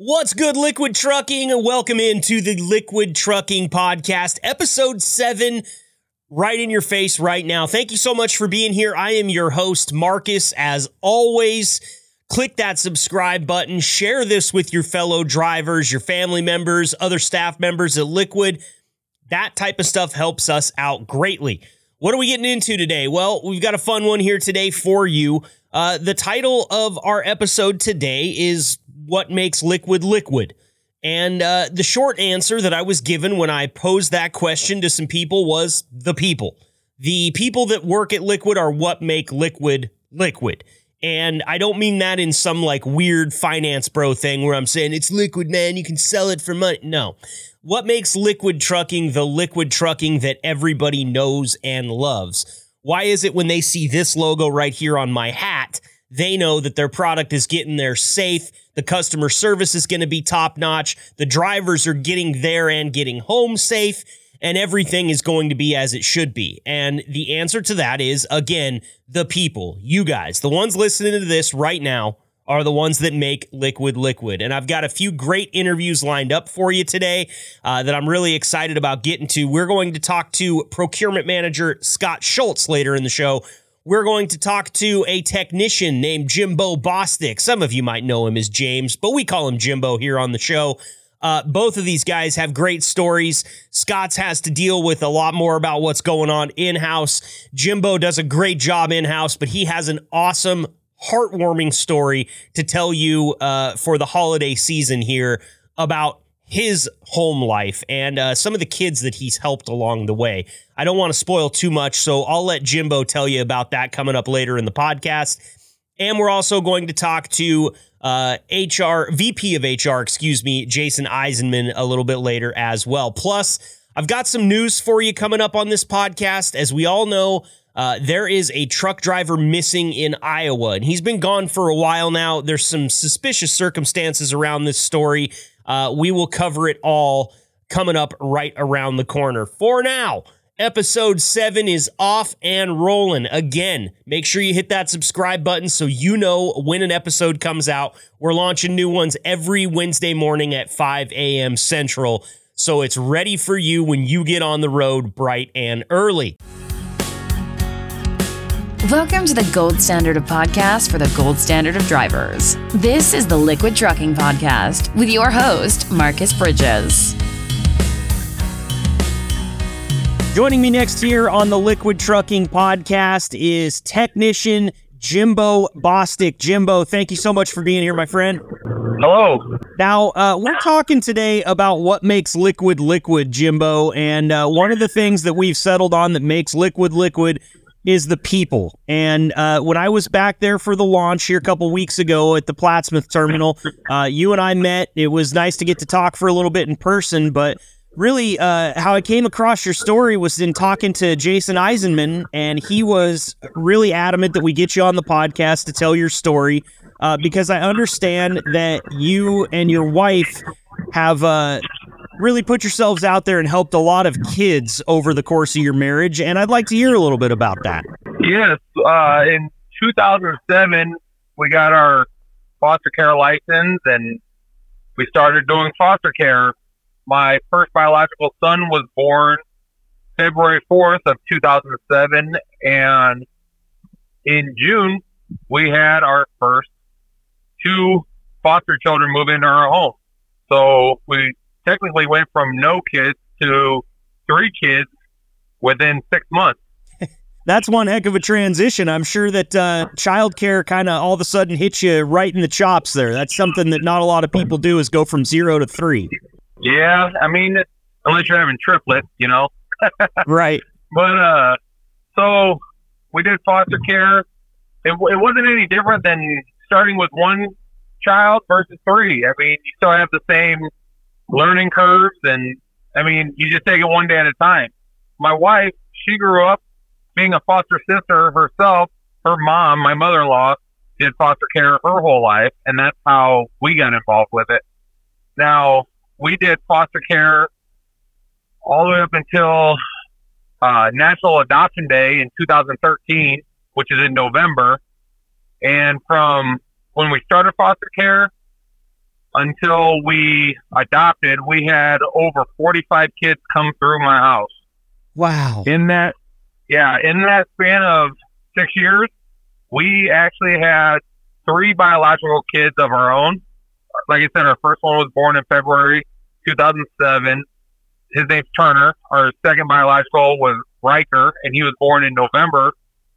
What's good, Liquid Trucking? And welcome into the Liquid Trucking Podcast, episode seven, right in your face right now. Thank you so much for being here. I am your host, Marcus. As always, click that subscribe button, share this with your fellow drivers, your family members, other staff members at Liquid. That type of stuff helps us out greatly. What are we getting into today? Well, we've got a fun one here today for you. Uh, the title of our episode today is what makes liquid liquid? And uh, the short answer that I was given when I posed that question to some people was the people. The people that work at Liquid are what make liquid liquid. And I don't mean that in some like weird finance bro thing where I'm saying it's liquid, man, you can sell it for money. No. What makes liquid trucking the liquid trucking that everybody knows and loves? Why is it when they see this logo right here on my hat, they know that their product is getting there safe? The customer service is going to be top notch. The drivers are getting there and getting home safe, and everything is going to be as it should be. And the answer to that is, again, the people, you guys, the ones listening to this right now are the ones that make liquid liquid. And I've got a few great interviews lined up for you today uh, that I'm really excited about getting to. We're going to talk to procurement manager Scott Schultz later in the show we're going to talk to a technician named Jimbo Bostick. Some of you might know him as James, but we call him Jimbo here on the show. Uh, both of these guys have great stories. Scott's has to deal with a lot more about what's going on in house. Jimbo does a great job in house, but he has an awesome, heartwarming story to tell you uh, for the holiday season here about his home life and uh, some of the kids that he's helped along the way. I don't want to spoil too much, so I'll let Jimbo tell you about that coming up later in the podcast. And we're also going to talk to uh, HR, VP of HR, excuse me, Jason Eisenman a little bit later as well. Plus, I've got some news for you coming up on this podcast. As we all know, uh, there is a truck driver missing in Iowa, and he's been gone for a while now. There's some suspicious circumstances around this story. Uh, we will cover it all coming up right around the corner. For now, episode seven is off and rolling. Again, make sure you hit that subscribe button so you know when an episode comes out. We're launching new ones every Wednesday morning at 5 a.m. Central. So it's ready for you when you get on the road bright and early. Welcome to the gold standard of podcasts for the gold standard of drivers. This is the Liquid Trucking Podcast with your host, Marcus Bridges. Joining me next here on the Liquid Trucking Podcast is technician Jimbo Bostick. Jimbo, thank you so much for being here, my friend. Hello. Now, uh, we're talking today about what makes liquid liquid, Jimbo. And uh, one of the things that we've settled on that makes liquid liquid is the people. And uh, when I was back there for the launch here a couple weeks ago at the Plattsmouth terminal, uh, you and I met. It was nice to get to talk for a little bit in person, but really uh, how I came across your story was in talking to Jason Eisenman, and he was really adamant that we get you on the podcast to tell your story uh, because I understand that you and your wife have uh, really put yourselves out there and helped a lot of kids over the course of your marriage. And I'd like to hear a little bit about that. Yes. Uh, in 2007, we got our foster care license and we started doing foster care. My first biological son was born February 4th of 2007. And in June, we had our first two foster children move into our home. So we technically went from no kids to three kids within six months. That's one heck of a transition. I'm sure that uh, childcare kind of all of a sudden hits you right in the chops there. That's something that not a lot of people do is go from zero to three. Yeah, I mean, unless you're having triplets, you know. right. But uh, so we did foster care. It, it wasn't any different than starting with one child versus three. I mean, you still have the same learning curves, and I mean, you just take it one day at a time. My wife, she grew up being a foster sister herself. Her mom, my mother-in-law, did foster care her whole life, and that's how we got involved with it. Now, we did foster care all the way up until uh, National Adoption Day in 2013, which is in November. And from when we started foster care until we adopted, we had over 45 kids come through my house. Wow. In that, yeah, in that span of six years, we actually had three biological kids of our own. Like I said, our first one was born in February 2007. His name's Turner. Our second biological was Riker, and he was born in November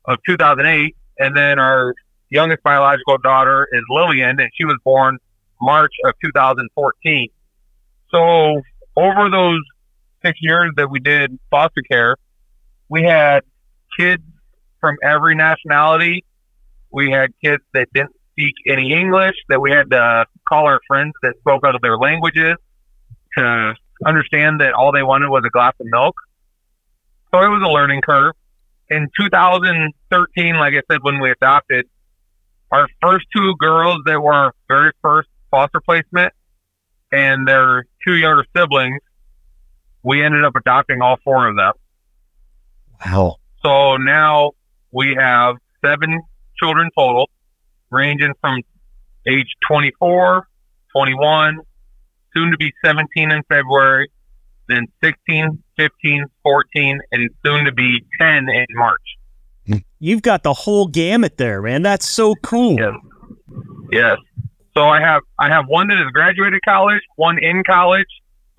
of 2008. And then our youngest biological daughter is Lillian, and she was born March of 2014. So over those six years that we did foster care, we had kids from every nationality. We had kids that didn't speak any English, that we had to call our friends that spoke out of their languages to understand that all they wanted was a glass of milk. So it was a learning curve. In 2013, like I said, when we adopted, our first two girls that were our very first foster placement and their two younger siblings, we ended up adopting all four of them. Wow. So now we have seven children total, ranging from age 24, 21, soon to be 17 in February, then 16, 15, 14, and soon to be 10 in March. Hmm. You've got the whole gamut there, man. That's so cool. Yes. Yes. So I have I have one that has graduated college, one in college,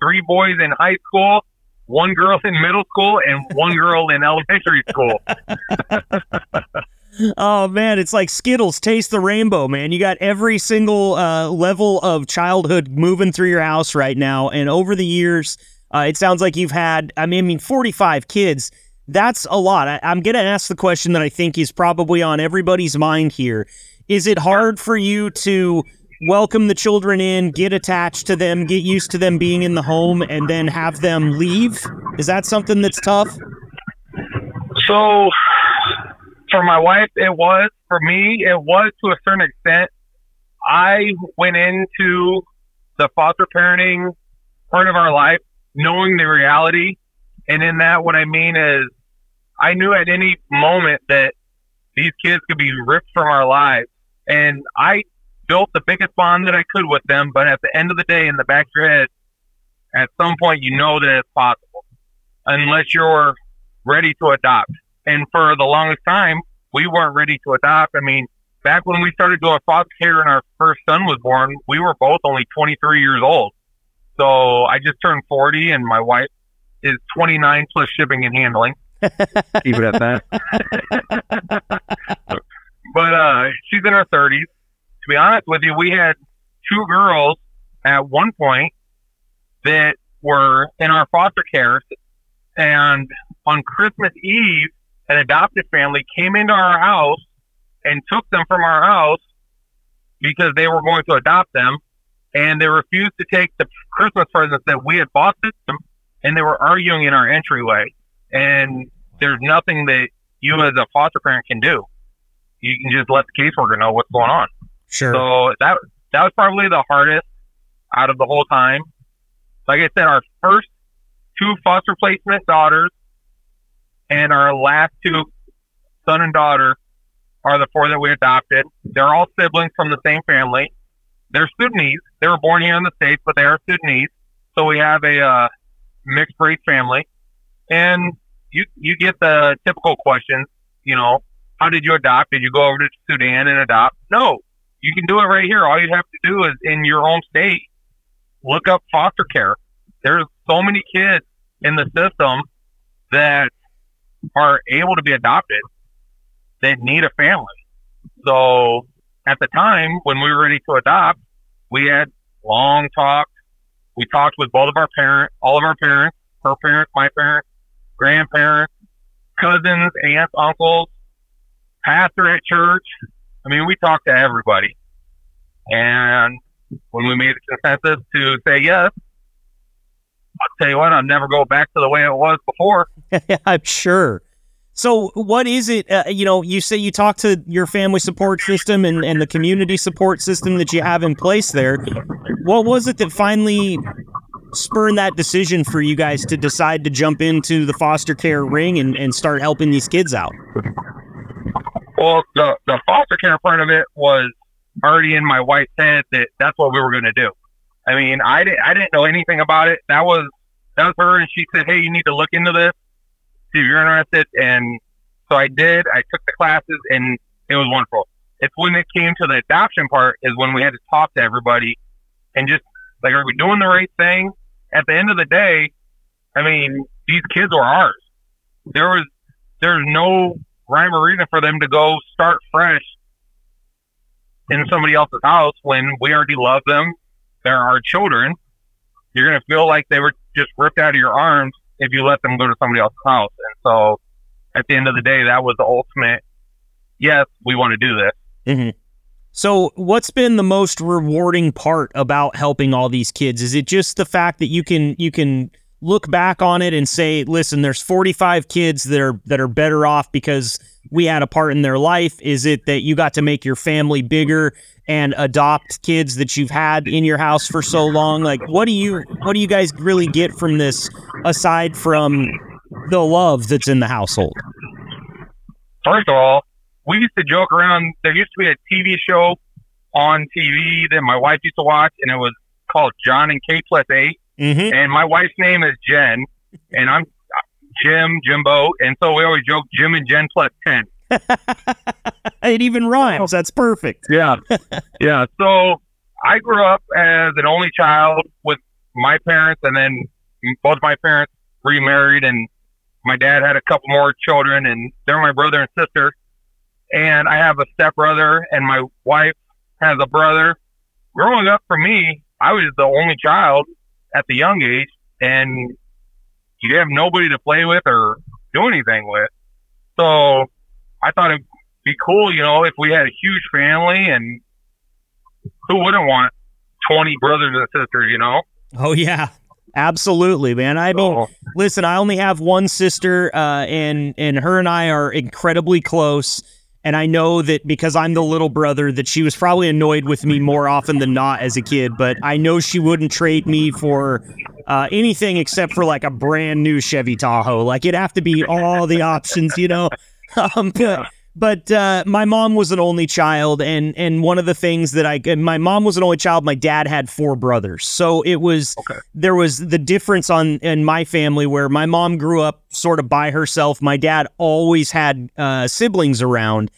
three boys in high school, one girl in middle school, and one girl in elementary school. Oh man, it's like Skittles. Taste the rainbow, man. You got every single uh, level of childhood moving through your house right now, and over the years, uh, it sounds like you've had. I mean, I mean, forty-five kids. That's a lot. I, I'm gonna ask the question that I think is probably on everybody's mind here. Is it hard for you to welcome the children in, get attached to them, get used to them being in the home, and then have them leave? Is that something that's tough? So for my wife, it was. For me, it was to a certain extent. I went into the foster parenting part of our life knowing the reality. And in that, what I mean is, I knew at any moment that these kids could be ripped from our lives. And I built the biggest bond that I could with them. But at the end of the day, in the back of your head, at some point, you know that it's possible unless you're ready to adopt. And for the longest time, we weren't ready to adopt. I mean, back when we started doing foster care and our first son was born, we were both only 23 years old. So I just turned 40 and my wife is 29 plus shipping and handling. Keep it at that. but uh, she's in her 30s. To be honest with you, we had two girls at one point that were in our foster care. And on Christmas Eve, an adopted family came into our house and took them from our house because they were going to adopt them. And they refused to take the Christmas presents that we had bought them. And they were arguing in our entryway. And there's nothing that you as a foster parent can do. You can just let the caseworker know what's going on. Sure. So that that was probably the hardest out of the whole time. Like I said, our first two foster placement daughters and our last two son and daughter are the four that we adopted. They're all siblings from the same family. They're Sudanese. They were born here in the states, but they are Sudanese. So we have a uh, mixed race family, and you you get the typical questions. You know, how did you adopt? Did you go over to Sudan and adopt? No, you can do it right here. All you have to do is in your own state, look up foster care. There's so many kids in the system that are able to be adopted that need a family. So at the time when we were ready to adopt, we had long talks. We talked with both of our parents, all of our parents, her parents, my parents, grandparents, cousins, aunts, uncles, pastor at church. I mean, we talked to everybody. And when we made the consensus to say yes, I'll tell you what, I'll never go back to the way it was before. I'm sure. So, what is it? Uh, you know, you say you talk to your family support system and, and the community support system that you have in place there. What was it that finally spurred that decision for you guys to decide to jump into the foster care ring and, and start helping these kids out? Well, the, the foster care part of it was already in my wife's head that that's what we were going to do. I mean, I didn't I didn't know anything about it. That was that was her, and she said, "Hey, you need to look into this, see if you're interested." And so I did. I took the classes, and it was wonderful. It's when it came to the adoption part is when we had to talk to everybody and just like, are we doing the right thing? At the end of the day, I mean, these kids are ours. There was there's no rhyme or reason for them to go start fresh in somebody else's house when we already love them. They're our children. You're gonna feel like they were just ripped out of your arms if you let them go to somebody else's house. And so, at the end of the day, that was the ultimate. Yes, we want to do this. Mm-hmm. So, what's been the most rewarding part about helping all these kids? Is it just the fact that you can you can look back on it and say, "Listen, there's 45 kids that are that are better off because we had a part in their life"? Is it that you got to make your family bigger and adopt kids that you've had in your house for so long? Like, what do you what do you guys really get from this aside from the love that's in the household? First of all, we used to joke around. There used to be a TV show on TV that my wife used to watch, and it was called Jon and Kate plus 8 Mm-hmm. And my wife's name is Jen, and I'm Jim, Jimbo, and so we always joke Jim and Jen plus ten. it even rhymes. That's perfect. Yeah, yeah. So I grew up as an only child with my parents, and then both my parents remarried, and my dad had a couple more children, and they're my brother and sister. And I have a stepbrother, and my wife has a brother. Growing up for me, I was the only child at the young age, and you have nobody to play with or do anything with. So I thought it'd be cool, you know, if we had a huge family, and who wouldn't want twenty brothers and sisters, you know? Oh yeah, absolutely, man. I mean, So, listen, I only have one sister, uh, and and her and I are incredibly close. And I know that because I'm the little brother, that she was probably annoyed with me more often than not as a kid. But I know she wouldn't trade me for uh, anything except for like a brand new Chevy Tahoe. Like it'd have to be all the options, you know. Um, but uh, my mom was an only child, and and one of the things that I my mom was an only child. My dad had four brothers, so it was Okay. there was the difference on in my family where my mom grew up sort of by herself. My dad always had uh, siblings around,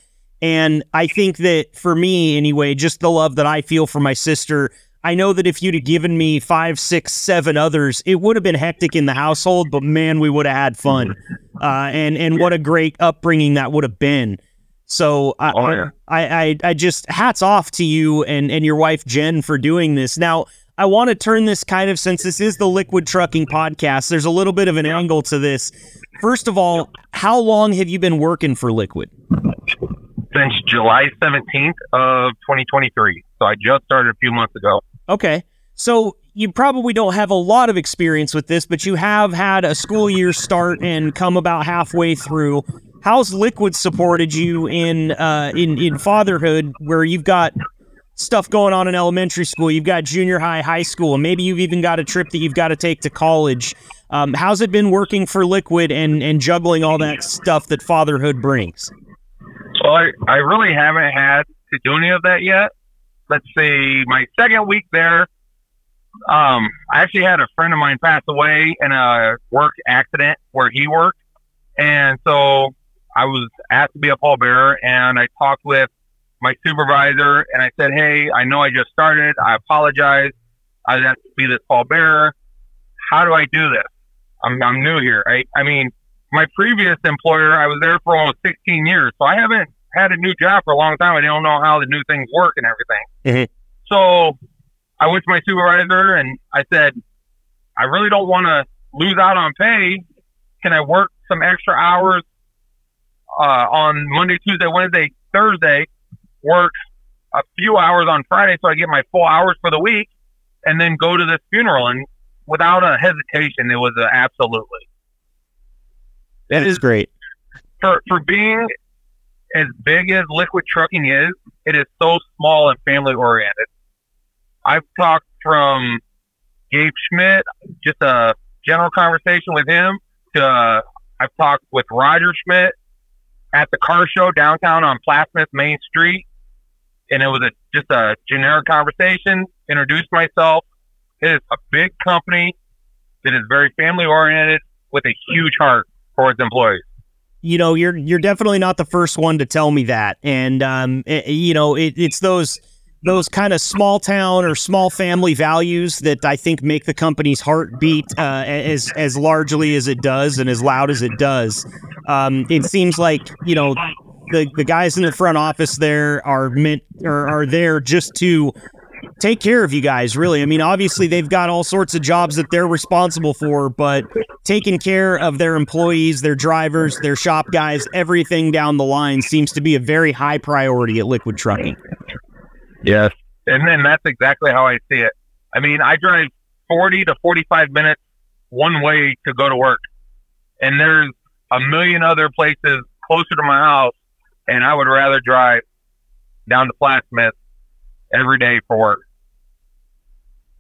and I think that for me anyway, just the love that I feel for my sister. I know that if you'd have given me five, six, seven others, it would have been hectic in the household, but man, we would have had fun. Uh, and and what a great upbringing that would have been. So I, Oh, yeah. I, I I just hats off to you and and your wife Jen for doing this. Now I want to turn this kind of since this is the Liquid Trucking podcast. There's a little bit of an angle to this. First of all, how long have you been working for Liquid? since July 17th of 2023. So I just started a few months ago. Okay. So you probably don't have a lot of experience with this, but you have had a school year start and come about halfway through. How's Liquid supported you in uh, in in fatherhood, where you've got stuff going on in elementary school, you've got junior high, high school, and maybe you've even got a trip that you've got to take to college. Um, how's it been working for Liquid and and juggling all that stuff that fatherhood brings? Well, I, I really haven't had to do any of that yet. Let's see, my second week there, um, I actually had a friend of mine pass away in a work accident where he worked. And so I was asked to be a pallbearer and I talked with my supervisor and I said, Hey, I know I just started. I apologize. I asked to be this pallbearer. How do I do this? I'm, I'm new here. I, I mean, my previous employer, I was there for almost 16 years, so I haven't had a new job for a long time. I don't know how the new things work and everything. Mhm. So I went to my supervisor and I said, I really don't want to lose out on pay. Can I work some extra hours uh, on Monday, Tuesday, Wednesday, Thursday? Work a few hours on Friday so I get my full hours for the week, and then go to this funeral. And without a hesitation, it was a absolutely That is great. for for being as big as liquid trucking is, it is so small and family oriented. I've talked from Gabe Schmidt, just a general conversation with him, to uh, I've talked with Roger Schmidt at the car show downtown on Plattsmouth Main Street, and it was a just a generic conversation. Introduced myself, It is a big company that is very family oriented with a huge heart for its employees. You know, you're you're definitely not the first one to tell me that, and um, it, you know, it, it's those those kind of small town or small family values that I think make the company's heart beat uh, as as largely as it does and as loud as it does. Um, it seems like you know the the guys in the front office there are meant or are there just to take care of you guys, really. I mean, obviously, they've got all sorts of jobs that they're responsible for, but taking care of their employees, their drivers, their shop guys, everything down the line seems to be a very high priority at Liquid Trucking. Yes. And then that's exactly how I see it. I mean, I drive 40 to 45 minutes one way to go to work, and there's a million other places closer to my house, and I would rather drive down to Plattsmouth every day for work.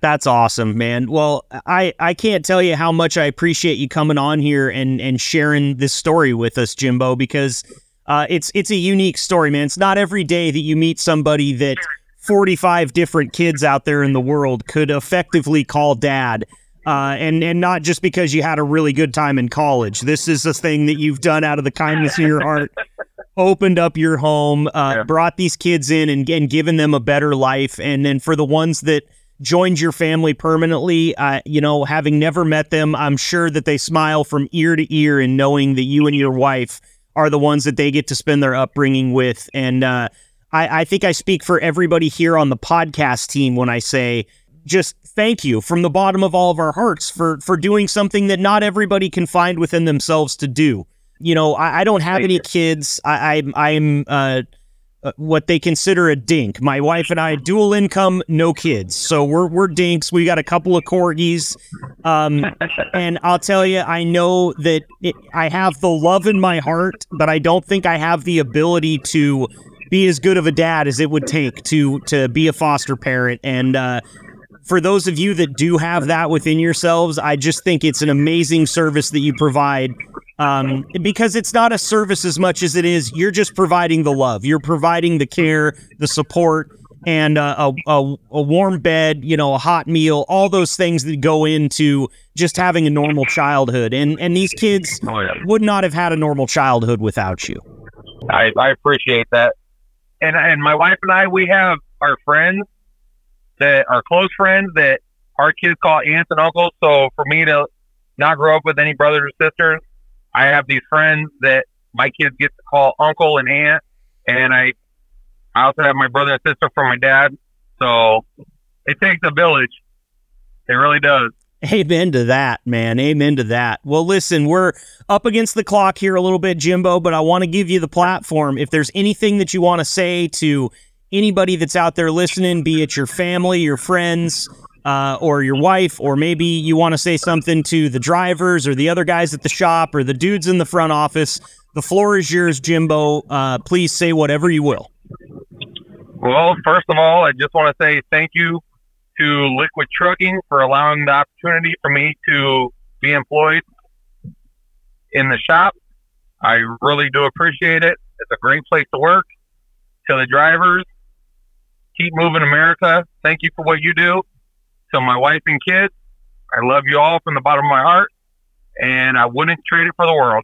That's awesome, man. Well, I, I can't tell you how much I appreciate you coming on here and, and sharing this story with us, Jimbo, because uh, it's it's a unique story, man. It's not every day that you meet somebody that 45 different kids out there in the world could effectively call dad. Uh, and and not just because you had a really good time in college. This is a thing that you've done out of the kindness of your heart opened up your home, uh, yeah. brought these kids in and, and given them a better life. And then for the ones that joined your family permanently, uh, you know, having never met them, I'm sure that they smile from ear to ear in knowing that you and your wife are the ones that they get to spend their upbringing with. And uh, I, I think I speak for everybody here on the podcast team when I say, just thank you from the bottom of all of our hearts for for doing something that not everybody can find within themselves to do you know, I, I don't have any kids. I, I I'm uh, uh, what they consider a dink. My wife and I dual income, no kids, so we're we're dinks. We got a couple of corgis, um, and I'll tell you, I know that it, I have the love in my heart, but I don't think I have the ability to be as good of a dad as it would take to to be a foster parent and. Uh, for those of you that do have that within yourselves, I just think it's an amazing service that you provide um, because it's not a service as much as it is you're just providing the love, you're providing the care, the support, and uh, a, a, a warm bed, you know, a hot meal, all those things that go into just having a normal childhood. And and these kids oh, yeah. would not have had a normal childhood without you. I, I appreciate that. And and my wife and I, we have our friends that are close friends that our kids call aunts and uncles. So for me to not grow up with any brothers or sisters, I have these friends that my kids get to call uncle and aunt, and I I also have my brother and sister from my dad. So it takes a village. It really does. Amen to that, man. Amen to that. Well, listen, we're up against the clock here a little bit, Jimbo, but I want to give you the platform. If there's anything that you want to say to anybody that's out there listening, be it your family, your friends, uh, or your wife, or maybe you want to say something to the drivers or the other guys at the shop or the dudes in the front office. The floor is yours, Jimbo. Uh, please say whatever you will. Well, first of all, I just want to say thank you to Liquid Trucking for allowing the opportunity for me to be employed in the shop. I really do appreciate it. It's a great place to work. To the drivers, keep moving America. Thank you for what you do to my wife and kids. I love you all from the bottom of my heart, and I wouldn't trade it for the world.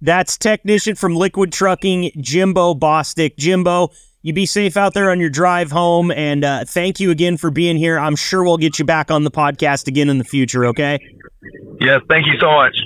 That's technician from Liquid Trucking, Jimbo Bostick. Jimbo, you be safe out there on your drive home, and uh, thank you again for being here. I'm sure we'll get you back on the podcast again in the future, okay? Yes, thank you so much.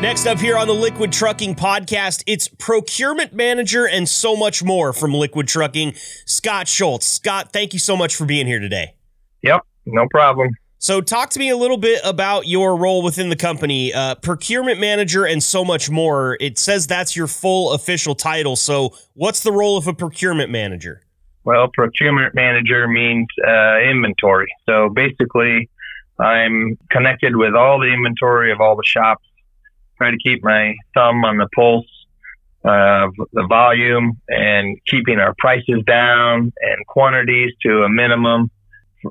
Next up here on the Liquid Trucking Podcast, it's procurement manager and so much more from Liquid Trucking, Scott Schultz. Scott, thank you so much for being here today. Yep, no problem. So, talk to me a little bit about your role within the company, uh, procurement manager, and so much more. It says that's your full official title. So, what's the role of a procurement manager? Well, procurement manager means uh, inventory. So, basically, I'm connected with all the inventory of all the shops try to keep my thumb on the pulse of the volume and keeping our prices down and quantities to a minimum.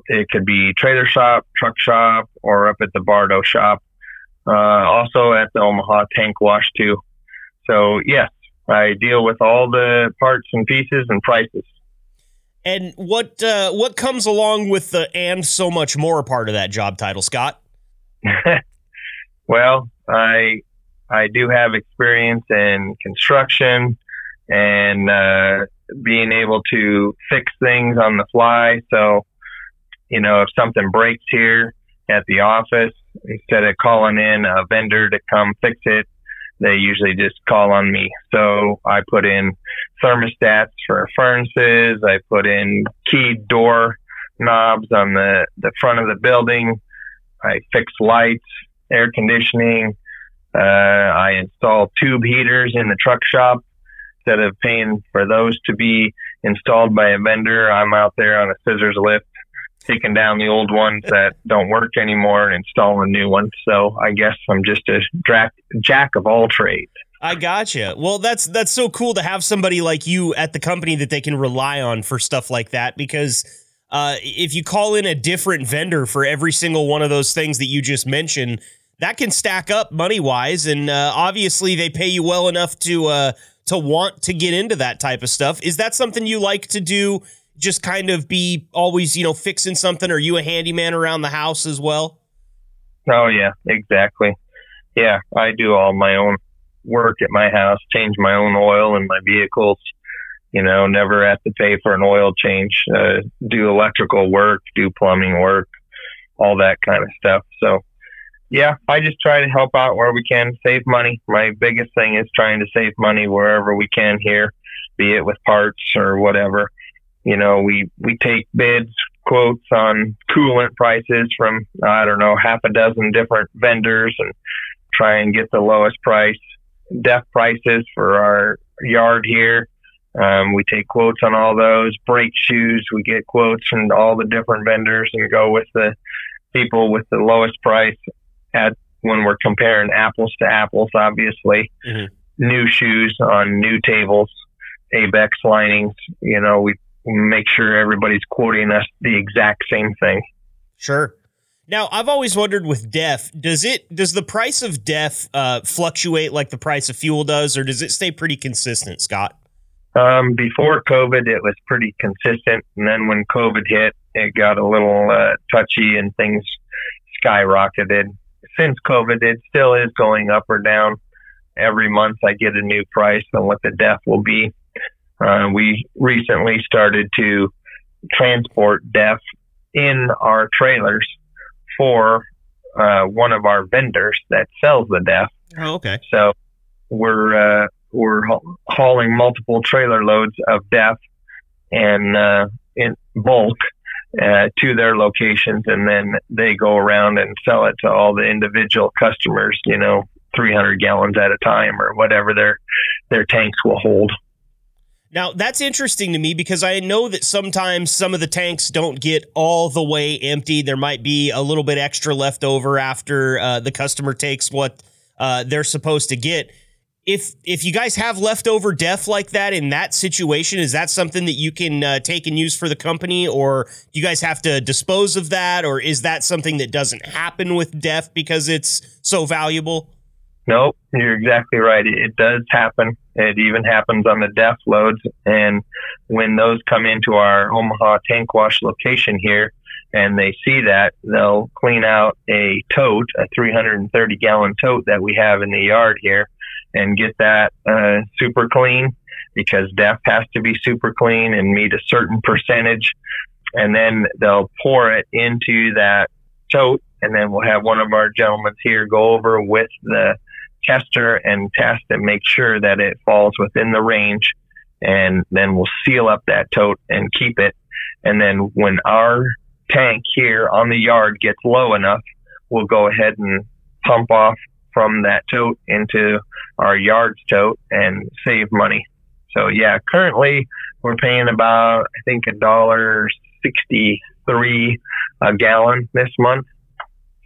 It could be trailer shop, truck shop, or up at the Bardo shop. Uh, also at the Omaha tank wash too. so yes, I deal with all the parts and pieces and prices. And what uh, what comes along with the and so much more part of that job title, Scott? well, I I do have experience in construction and uh, being able to fix things on the fly. So, you know, if something breaks here at the office, instead of calling in a vendor to come fix it, they usually just call on me. So I put in thermostats for furnaces. I put in key door knobs on the, the front of the building. I fix lights, air conditioning. Uh, I install tube heaters in the truck shop. Instead of paying for those to be installed by a vendor, I'm out there on a scissors lift taking down the old ones that don't work anymore and installing new ones. So I guess I'm just a dra- jack of all trades. I gotcha. Well, that's that's so cool to have somebody like you at the company that they can rely on for stuff like that. Because uh, if you call in a different vendor for every single one of those things that you just mentioned, that can stack up money wise. And uh, obviously, they pay you well enough to uh, to want to get into that type of stuff. Is that something you like to do? Just kind of be always, you know, fixing something? Are you a handyman around the house as well? Oh yeah, exactly. Yeah, I do all my own work at my house, change my own oil in my vehicles. You know, never have to pay for an oil change. Uh, do electrical work, do plumbing work, all that kind of stuff. So, yeah, I just try to help out where we can, save money. My biggest thing is trying to save money wherever we can here, be it with parts or whatever you know, we, we take bids, quotes on coolant prices from, I don't know, half a dozen different vendors and try and get the lowest price, DEF prices for our yard here. Um, we take quotes on all those brake shoes. We get quotes from all the different vendors and go with the people with the lowest price at when we're comparing apples to apples, obviously. Mm-hmm. New shoes on new tables, ABEX linings. You know, we make sure everybody's quoting us the exact same thing. Sure. Now, I've always wondered with DEF, does it does the price of DEF uh, fluctuate like the price of fuel does, or does it stay pretty consistent, Scott? Um, before COVID, it was pretty consistent, and then when COVID hit, it got a little uh, touchy and things skyrocketed. Since COVID, it still is going up or down. Every month, I get a new price on what the DEF will be. Uh, we recently started to transport DEF in our trailers for uh, one of our vendors that sells the DEF. Oh, okay. So we're uh, we're hauling multiple trailer loads of DEF and uh, in bulk uh, to their locations, and then they go around and sell it to all the individual customers. You know, 300 gallons at a time or whatever their their tanks will hold. Now, that's interesting to me because I know that sometimes some of the tanks don't get all the way empty. There might be a little bit extra left over after uh, the customer takes what uh, they're supposed to get. If if you guys have leftover DEF like that in that situation, is that something that you can uh, take and use for the company, or you guys have to dispose of that, or is that something that doesn't happen with DEF because it's so valuable? Nope, you're exactly right. It does happen. It even happens on the DEF loads. And when those come into our Omaha tank wash location here and they see that, they'll clean out a tote, a 330 gallon tote that we have in the yard here and get that uh, super clean because DEF has to be super clean and meet a certain percentage. And then they'll pour it into that tote. And then we'll have one of our gentlemen here go over with the tester and test and make sure that it falls within the range. And then we'll seal up that tote and keep it. And then when our tank here on the yard gets low enough, we'll go ahead and pump off from that tote into our yard's tote and save money. So yeah, currently we're paying about I think a dollar sixty three a gallon this month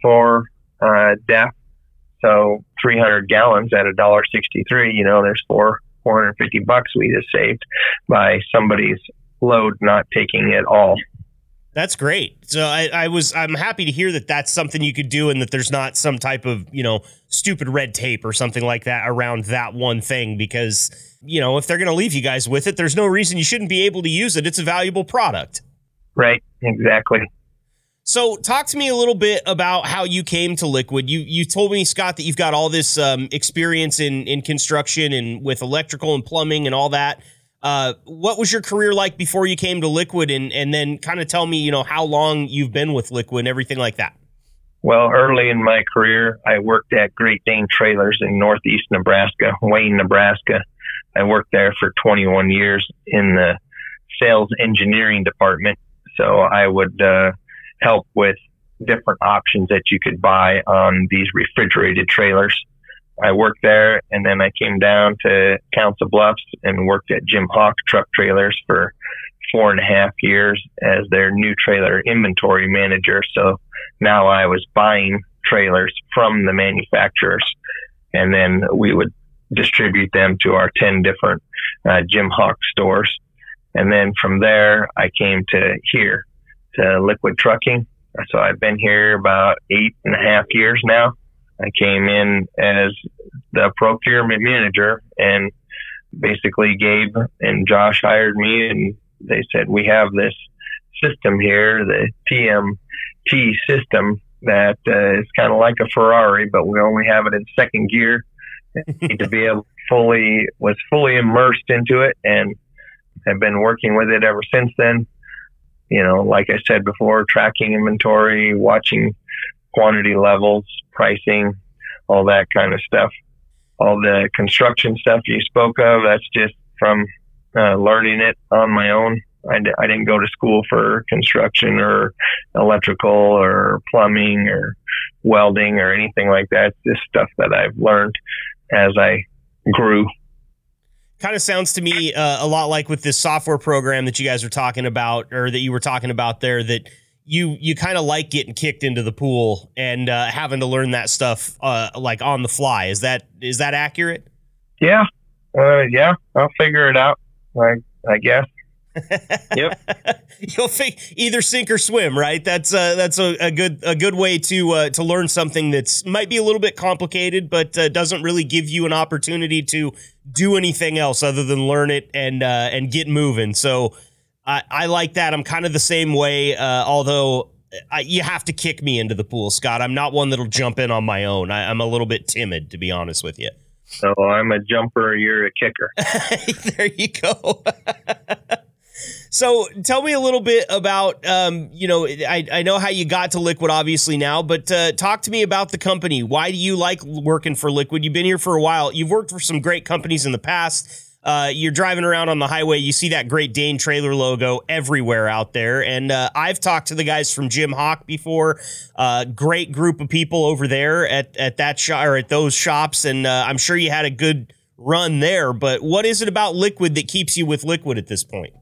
for uh, so 300 gallons at a dollar 63, you know, there's four 450 bucks we just saved by somebody's load not taking it all. That's great. So I, I, was I'm happy to hear that that's something you could do and that there's not some type of you know stupid red tape or something like that around that one thing because you know if they're going to leave you guys with it, there's no reason you shouldn't be able to use it. It's a valuable product. Right. Exactly. So, talk to me a little bit about how you came to Liquid. You you told me, Scott, that you've got all this um, experience in in construction and with electrical and plumbing and all that. Uh, what was your career like before you came to Liquid, and and then kind of tell me, you know, how long you've been with Liquid and everything like that. Well, early in my career, I worked at Great Dane Trailers in Northeast Nebraska, Wayne, Nebraska. I worked there for 21 years in the sales engineering department. So I would uh, help with different options that you could buy on these refrigerated trailers. I worked there and then I came down to Council Bluffs and worked at Jim Hawk Truck Trailers for four and a half years as their new trailer inventory manager. So now I was buying trailers from the manufacturers and then we would distribute them to our 10 different uh, Jim Hawk stores. And then from there, I came to here to liquid trucking. So I've been here about eight and a half years now. I came in as the procurement manager and basically Gabe and Josh hired me and they said, we have this system here, the TMT system that uh, is kind of like a Ferrari, but we only have it in second gear. to be able fully was fully immersed into it and have been working with it ever since then you know, like I said before, tracking inventory, watching quantity levels, pricing, all that kind of stuff. All the construction stuff you spoke of, that's just from uh, learning it on my own. I d- I didn't go to school for construction or electrical or plumbing or welding or anything like that. It's just stuff that I've learned as I grew kind of sounds to me uh, a lot like with this software program that you guys were talking about or that you were talking about there that you you kind of like getting kicked into the pool and uh, having to learn that stuff uh, like on the fly. Is that is that accurate? Yeah. Uh, yeah. I'll figure it out i i guess. Yep. You'll think either sink or swim, right? That's uh, that's a, a, good a good way to uh, to learn something that's might be a little bit complicated, but uh, doesn't really give you an opportunity to do anything else other than learn it and uh, and get moving. So I, I like that. I'm kind of the same way, uh, although. I, you have to kick me into the pool, Scott. I'm not one that'll jump in on my own. I, I'm a little bit timid, to be honest with you. So I'm a jumper, you're a kicker. there you go. So tell me a little bit about, um, you know, I, I know how you got to Liquid obviously now, but uh, talk to me about the company. Why do you like working for Liquid? You've been here for a while. You've worked for some great companies in the past. Uh, you're driving around on the highway, you see that Great Dane trailer logo everywhere out there. And uh, I've talked to the guys from Jim Hawk before. Uh, great group of people over there at, at that shop or at those shops. And uh, I'm sure you had a good run there. But what is it about Liquid that keeps you with Liquid at this point?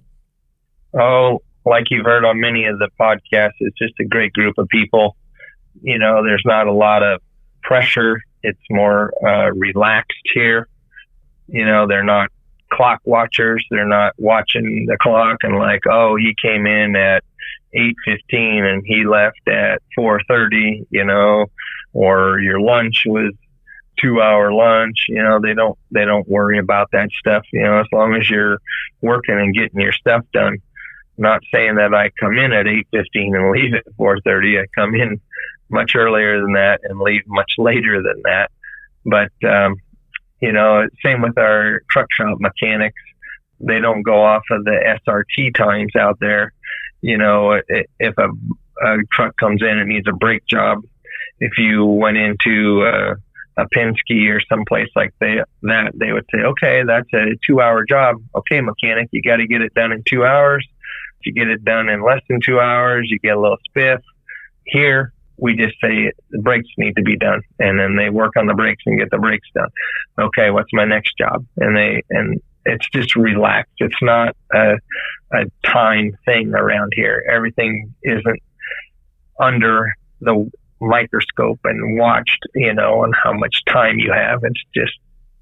Oh, like you've heard on many of the podcasts, it's just a great group of people. You know, there's not a lot of pressure. It's more uh, relaxed here. You know, they're not clock watchers. They're not watching the clock and like, oh, he came in at 8:15 and he left at 4:30. You know, or your lunch was two hour lunch you know they don't they don't worry about that stuff you know as long as you're working and getting your stuff done not saying that I come in at 8:15 and leave at 4:30. I come in much earlier than that and leave much later than that. But um, you know, same with our truck shop mechanics. They don't go off of the SRT times out there. You know, if a, a truck comes in and needs a brake job, if you went into a Penske or someplace like they, that, they would say, okay, that's a two hour job. Okay, mechanic, you got to get it done in two hours you get it done in less than two hours, you get a little spiff. Here, we just say the brakes need to be done, and then they work on the brakes and get the brakes done. Okay, what's my next job? And they and it's just relaxed. It's not a, a time thing around here. Everything isn't under the microscope and watched, you know, and how much time you have. It's just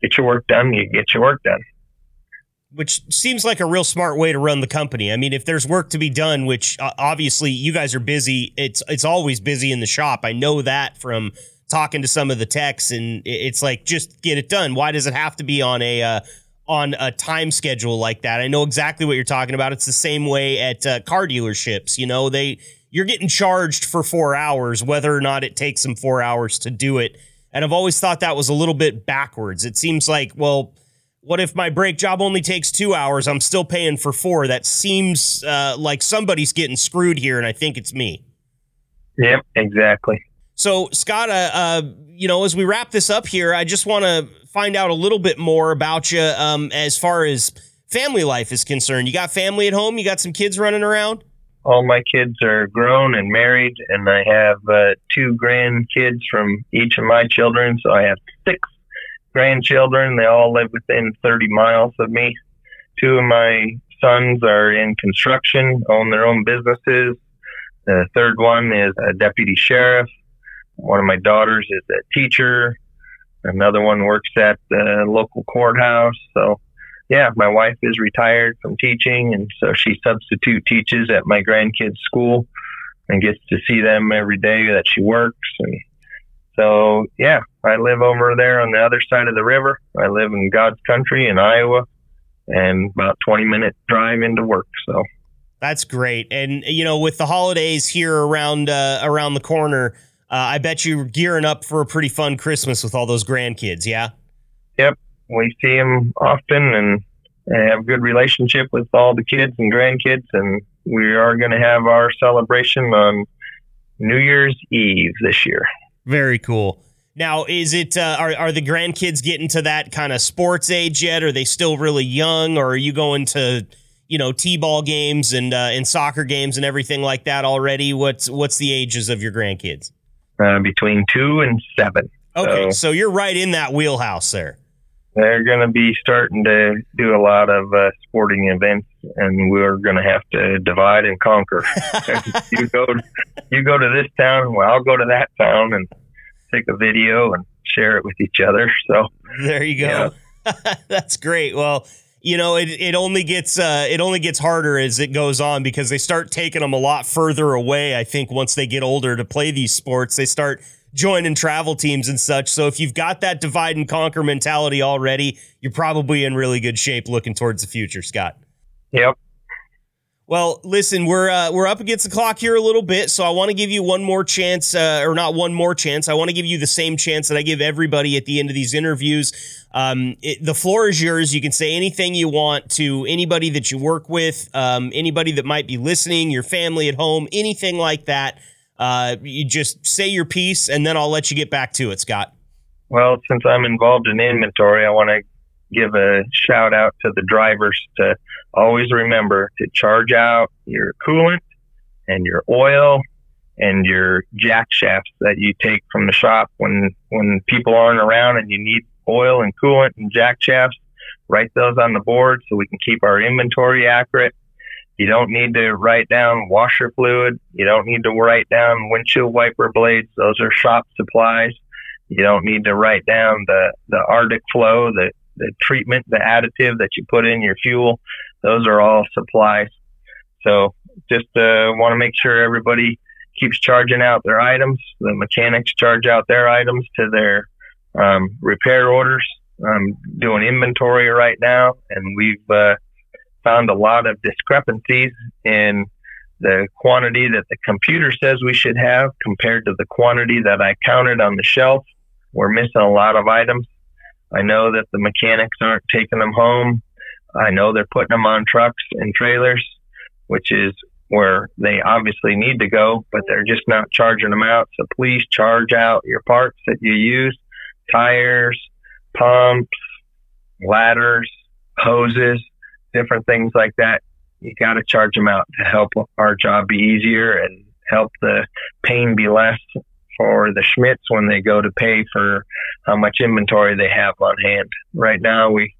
get your work done. You get your work done. Which seems like a real smart way to run the company. I mean, if there's work to be done, which uh, obviously you guys are busy, it's it's always busy in the shop. I know that from talking to some of the techs, and it's like just get it done. Why does it have to be on a uh, on a time schedule like that? I know exactly what you're talking about. It's the same way at uh, car dealerships. You know, they you're getting charged for four hours, whether or not it takes them four hours to do it. And I've always thought that was a little bit backwards. It seems like, well, what if my brake job only takes two hours? I'm still paying for four. That seems uh, like somebody's getting screwed here, and I think it's me. Yep, exactly. So, Scott, uh, uh, you know, as we wrap this up here, I just want to find out a little bit more about you um, as far as family life is concerned. You got family at home? You got some kids running around? All my kids are grown and married, and I have uh, two grandkids from each of my children. So I have six grandchildren. They all live within 30 miles of me. Two of my sons are in construction, own their own businesses. The third one is a deputy sheriff. One of my daughters is a teacher. Another one works at the local courthouse. So, yeah, my wife is retired from teaching, and so she substitute teaches at my grandkids' school and gets to see them every day that she works. And so, yeah, I live over there on the other side of the river. I live in God's country in Iowa and about 20 minute drive into work. So that's great. And, you know, with the holidays here around, uh, around the corner, uh, I bet you're gearing up for a pretty fun Christmas with all those grandkids. Yeah. Yep. We see them often and have a good relationship with all the kids and grandkids. And we are going to have our celebration on New Year's Eve this year. Very cool. Now, is it uh, are are the grandkids getting to that kind of sports age yet? Are they still really young, or are you going to you know t-ball games and uh, and soccer games and everything like that already? What's what's the ages of your grandkids? Uh, between two and seven. Okay, so, so you're right in that wheelhouse there. They're going to be starting to do a lot of uh, sporting events, and we're going to have to divide and conquer. you go, to, you go to this town, well, I'll go to that town, and take a video and share it with each other. So there you go. Yeah. That's great. Well, you know, it, it only gets uh, it only gets harder as it goes on because they start taking them a lot further away. I think once they get older to play these sports, they start joining travel teams and such. So if you've got that divide and conquer mentality already, you're probably in really good shape looking towards the future, Scott. Yep. Well, listen, we're uh, we're up against the clock here a little bit, so I want to give you one more chance, uh, or not one more chance. I want to give you the same chance that I give everybody at the end of these interviews. Um, it, the floor is yours. You can say anything you want to anybody that you work with, um, anybody that might be listening, your family at home, anything like that. Uh, you just say your piece, and then I'll let you get back to it, Scott. Well, since I'm involved in inventory, I want to give a shout out to the drivers to always remember to charge out your coolant and your oil and your jack shafts that you take from the shop when when people aren't around and you need oil and coolant and jack shafts. Write those on the board so we can keep our inventory accurate. You don't need to write down washer fluid. You don't need to write down windshield wiper blades. Those are shop supplies. You don't need to write down the the arctic flow the the treatment, the additive that you put in your fuel, those are all supplies. So just uh, want to make sure everybody keeps charging out their items. The mechanics charge out their items to their um, repair orders. I'm doing inventory right now, and we've uh, found a lot of discrepancies in the quantity that the computer says we should have compared to the quantity that I counted on the shelf. We're missing a lot of items. I know that the mechanics aren't taking them home. I know they're putting them on trucks and trailers, which is where they obviously need to go, but they're just not charging them out. So please charge out your parts that you use tires, pumps, ladders, hoses, different things like that. You got to charge them out to help our job be easier and help the pain be less for the Schmitz when they go to pay for how much inventory they have on hand. Right now, we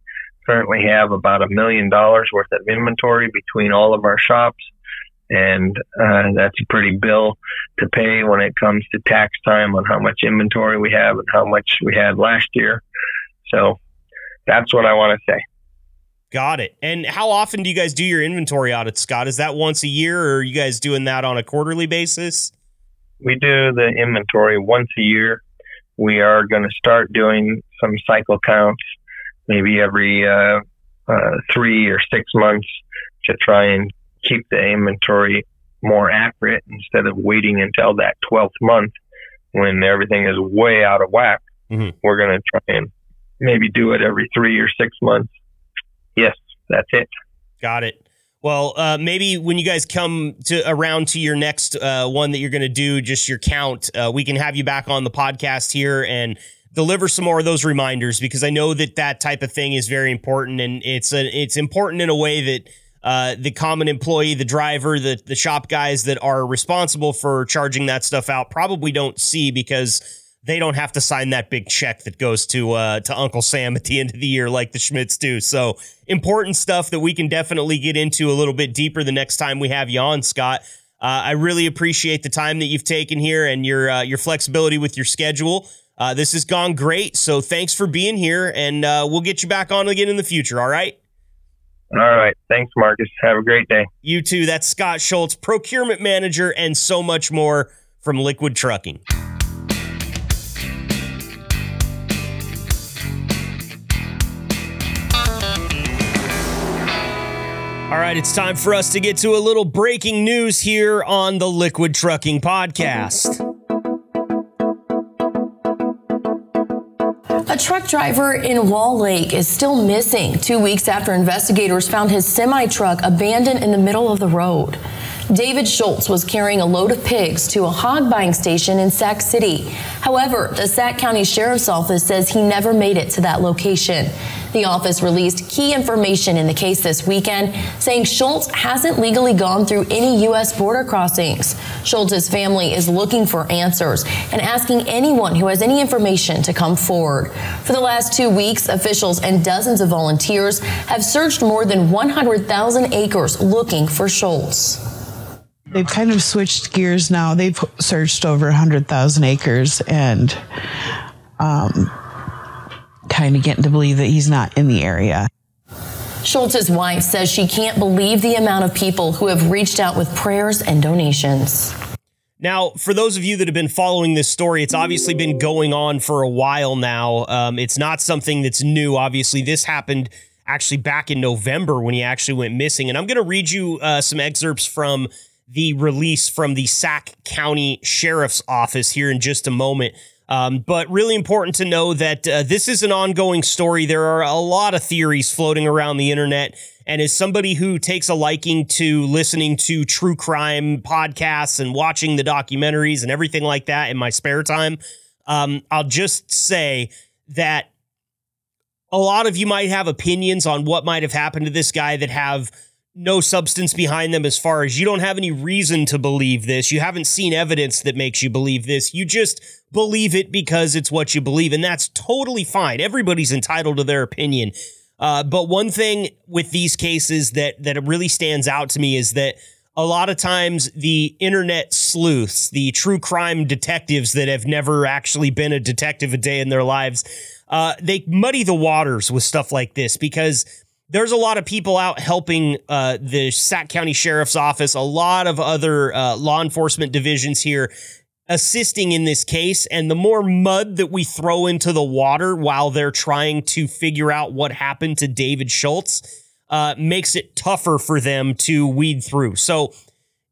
currently have about a million dollars worth of inventory between all of our shops. And uh, that's a pretty bill to pay when it comes to tax time on how much inventory we have and how much we had last year. So that's what I want to say. Got it. And how often do you guys do your inventory audit, Scott? Is that once a year or are you guys doing that on a quarterly basis? We do the inventory once a year. We are going to start doing some cycle counts maybe every uh, uh, three or six months to try and keep the inventory more accurate instead of waiting until that 12th month when everything is way out of whack. Mm-hmm. We're going to try and maybe do it every three or six months. Yes, that's it. Got it. Well, uh, maybe when you guys come to around to your next uh, one that you're going to do, just your count, uh, we can have you back on the podcast here and deliver some more of those reminders because I know that that type of thing is very important and it's a, it's important in a way that uh, the common employee, the driver, the the shop guys that are responsible for charging that stuff out probably don't see because they don't have to sign that big check that goes to uh, to Uncle Sam at the end of the year like the Schmitz do. So important stuff that we can definitely get into a little bit deeper the next time we have you on, Scott. Uh, I really appreciate the time that you've taken here and your uh, your flexibility with your schedule. Uh, this has gone great, so thanks for being here, and uh, we'll get you back on again in the future. All right. All right. Thanks, Marcus. Have a great day. You too. That's Scott Schultz, procurement manager, and so much more from Liquid Trucking. All right, it's time for us to get to a little breaking news here on the Liquid Trucking Podcast. A truck driver in Wall Lake is still missing two weeks after investigators found his semi truck abandoned in the middle of the road. David Schultz was carrying a load of pigs to a hog buying station in Sac City. However, the Sac County Sheriff's Office says he never made it to that location. The office released key information in the case this weekend, saying Schultz hasn't legally gone through any U.S. border crossings. Schultz's family is looking for answers and asking anyone who has any information to come forward. For the last two weeks, officials and dozens of volunteers have searched more than 100,000 acres looking for Schultz. They've kind of switched gears now. They've searched over 100,000 acres and um, kind of getting to believe that he's not in the area. Schultz's wife says she can't believe the amount of people who have reached out with prayers and donations. Now, for those of you that have been following this story, it's obviously been going on for a while now. Um, it's not something that's new. Obviously, this happened actually back in November when he actually went missing. And I'm going to read you uh, some excerpts from the release from the Sac County Sheriff's Office here in just a moment. Um, but really important to know that uh, this is an ongoing story. There are a lot of theories floating around the internet. And as somebody who takes a liking to listening to true crime podcasts and watching the documentaries and everything like that in my spare time, um, I'll just say that a lot of you might have opinions on what might have happened to this guy that have no substance behind them as far as you don't have any reason to believe this. You haven't seen evidence that makes you believe this. You just believe it because it's what you believe. And that's totally fine. Everybody's entitled to their opinion. Uh, but one thing with these cases that, that really stands out to me is that a lot of times the internet sleuths, the true crime detectives that have never actually been a detective a day in their lives, uh, they muddy the waters with stuff like this because there's a lot of people out helping uh, the Sac County Sheriff's Office, a lot of other uh, law enforcement divisions here assisting in this case. And the more mud that we throw into the water while they're trying to figure out what happened to David Schultz uh, makes it tougher for them to weed through. So,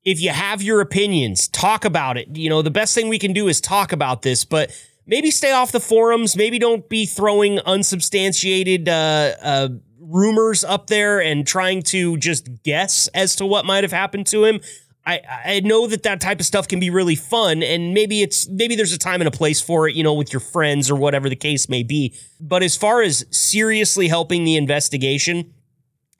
if you have your opinions, talk about it. You know, the best thing we can do is talk about this, but maybe stay off the forums. Maybe don't be throwing unsubstantiated uh, uh, rumors up there and trying to just guess as to what might have happened to him. I, I know that that type of stuff can be really fun and maybe it's maybe there's a time and a place for it you know with your friends or whatever the case may be but as far as seriously helping the investigation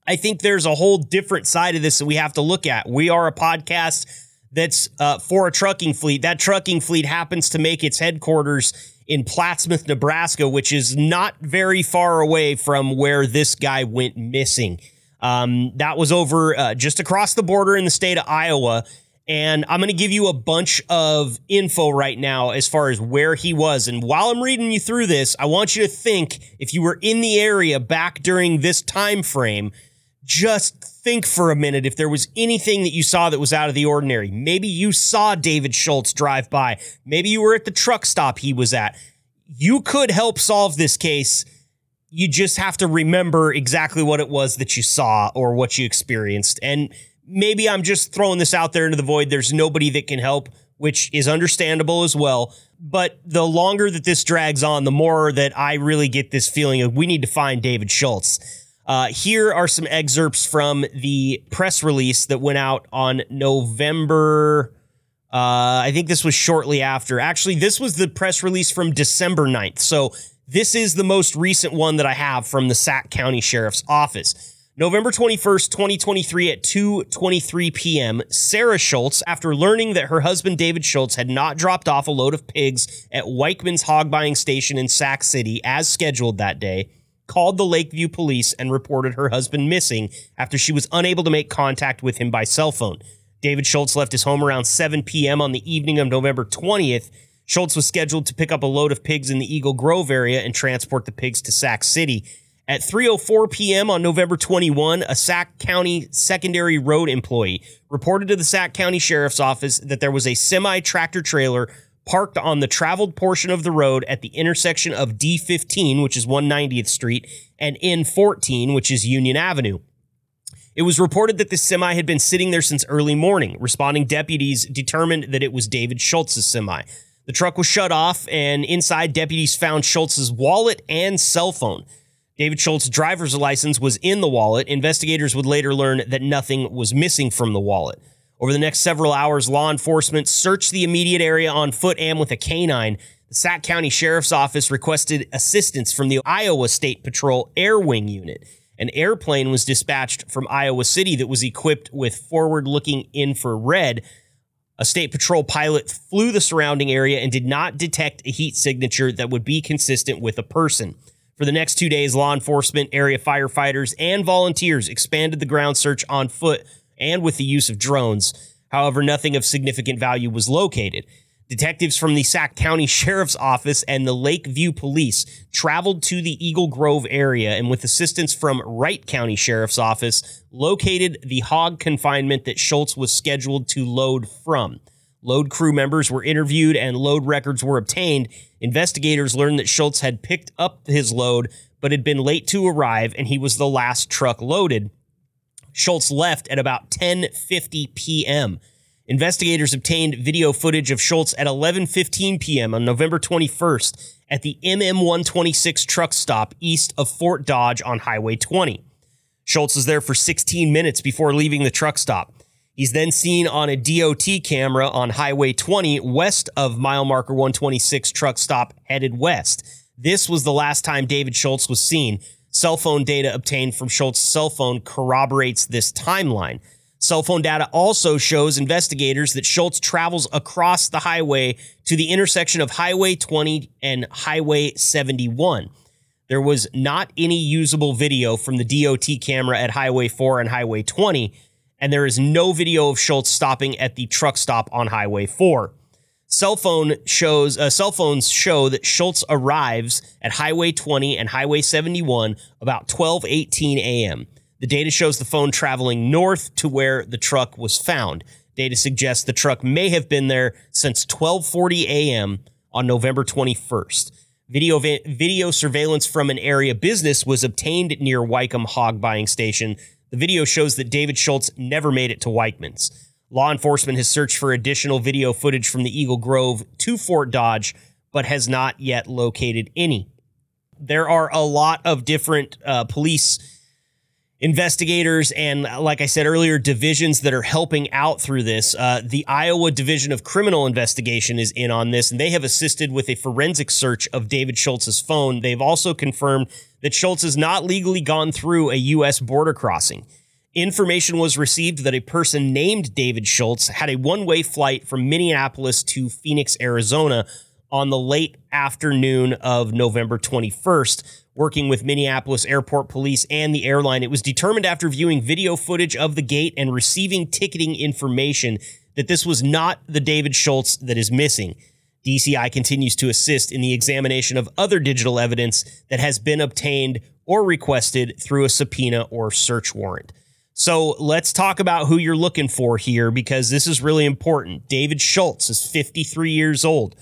i think there's a whole different side of this that we have to look at we are a podcast that's uh, for a trucking fleet that trucking fleet happens to make its headquarters in Plattsmouth, Nebraska, which is not very far away from where this guy went missing. Um, that was over uh, just across the border in the state of Iowa. And I'm going to give you a bunch of info right now as far as where he was. And while I'm reading you through this, I want you to think if you were in the area back during this time frame, just think for a minute if there was anything that you saw that was out of the ordinary. Maybe you saw David Schultz drive by. Maybe you were at the truck stop he was at. You could help solve this case. You just have to remember exactly what it was that you saw or what you experienced. And maybe I'm just throwing this out there into the void. There's nobody that can help, which is understandable as well. But the longer that this drags on, the more that I really get this feeling of we need to find David Schultz. Uh, here are some excerpts from the press release that went out on November. Uh, I think this was shortly after. Actually, this was the press release from December 9th. So this is the most recent one that I have from the Sac County Sheriff's Office. November 21st, 2023 at 2:23 p.m., Sarah Schultz, after learning that her husband David Schultz had not dropped off a load of pigs at Weichmann's hog buying station in Sac City as scheduled that day, called the Lakeview police and reported her husband missing after she was unable to make contact with him by cell phone. David Schultz left his home around 7 p.m. on the evening of November 20th. Schultz was scheduled to pick up a load of pigs in the Eagle Grove area and transport the pigs to Sac City. At 3:04 p.m. on November 21, a Sac County secondary road employee reported to the Sac County Sheriff's Office that there was a semi-tractor trailer parked on the traveled portion of the road at the intersection of D15, which is 190th Street, and N14, which is Union Avenue. It was reported that the semi had been sitting there since early morning. Responding deputies determined that it was David Schultz's semi. The truck was shut off, and inside, deputies found Schultz's wallet and cell phone. David Schultz's driver's license was in the wallet. Investigators would later learn that nothing was missing from the wallet. Over the next several hours, law enforcement searched the immediate area on foot and with a canine. The Sac County Sheriff's Office requested assistance from the Iowa State Patrol Air Wing Unit. An airplane was dispatched from Iowa City that was equipped with forward looking infrared. A state patrol pilot flew the surrounding area and did not detect a heat signature that would be consistent with a person. For the next two days, law enforcement, area firefighters, and volunteers expanded the ground search on foot and with the use of drones. However, nothing of significant value was located. Detectives from the Sac County Sheriff's Office and the Lakeview Police traveled to the Eagle Grove area and, with assistance from Wright County Sheriff's Office, located the hog confinement that Schultz was scheduled to load from. Load crew members were interviewed and load records were obtained. Investigators learned that Schultz had picked up his load but had been late to arrive and he was the last truck loaded. Schultz left at about 10:50 p.m. Investigators obtained video footage of Schultz at 11:15 p.m. on November 21st at the MM126 truck stop east of Fort Dodge on Highway 20. Schultz was there for 16 minutes before leaving the truck stop. He's then seen on a DOT camera on Highway 20 west of mile marker 126 truck stop headed west. This was the last time David Schultz was seen. Cell phone data obtained from Schultz's cell phone corroborates this timeline. Cell phone data also shows investigators that Schultz travels across the highway to the intersection of Highway 20 and Highway 71. There was not any usable video from the DOT camera at Highway 4 and Highway 20 and there is no video of Schultz stopping at the truck stop on Highway 4. Cell phone shows uh, cell phones show that Schultz arrives at Highway 20 and Highway 71 about 12:18 a.m. The data shows the phone traveling north to where the truck was found. Data suggests the truck may have been there since 12:40 a.m. on November 21st. Video video surveillance from an area business was obtained near Weichmann Hog Buying Station the video shows that David Schultz never made it to Weichmann's. Law enforcement has searched for additional video footage from the Eagle Grove to Fort Dodge, but has not yet located any. There are a lot of different uh, police investigators and, like I said earlier, divisions that are helping out through this. Uh, the Iowa Division of Criminal Investigation is in on this, and they have assisted with a forensic search of David Schultz's phone. They've also confirmed that Schultz has not legally gone through a U.S. border crossing. Information was received that a person named David Schultz had a one way flight from Minneapolis to Phoenix, Arizona on the late afternoon of November 21st, working with Minneapolis Airport Police and the airline. It was determined after viewing video footage of the gate and receiving ticketing information that this was not the David Schultz that is missing. DCI continues to assist in the examination of other digital evidence that has been obtained or requested through a subpoena or search warrant. So let's talk about who you're looking for here because this is really important. David Schultz is 53 years old.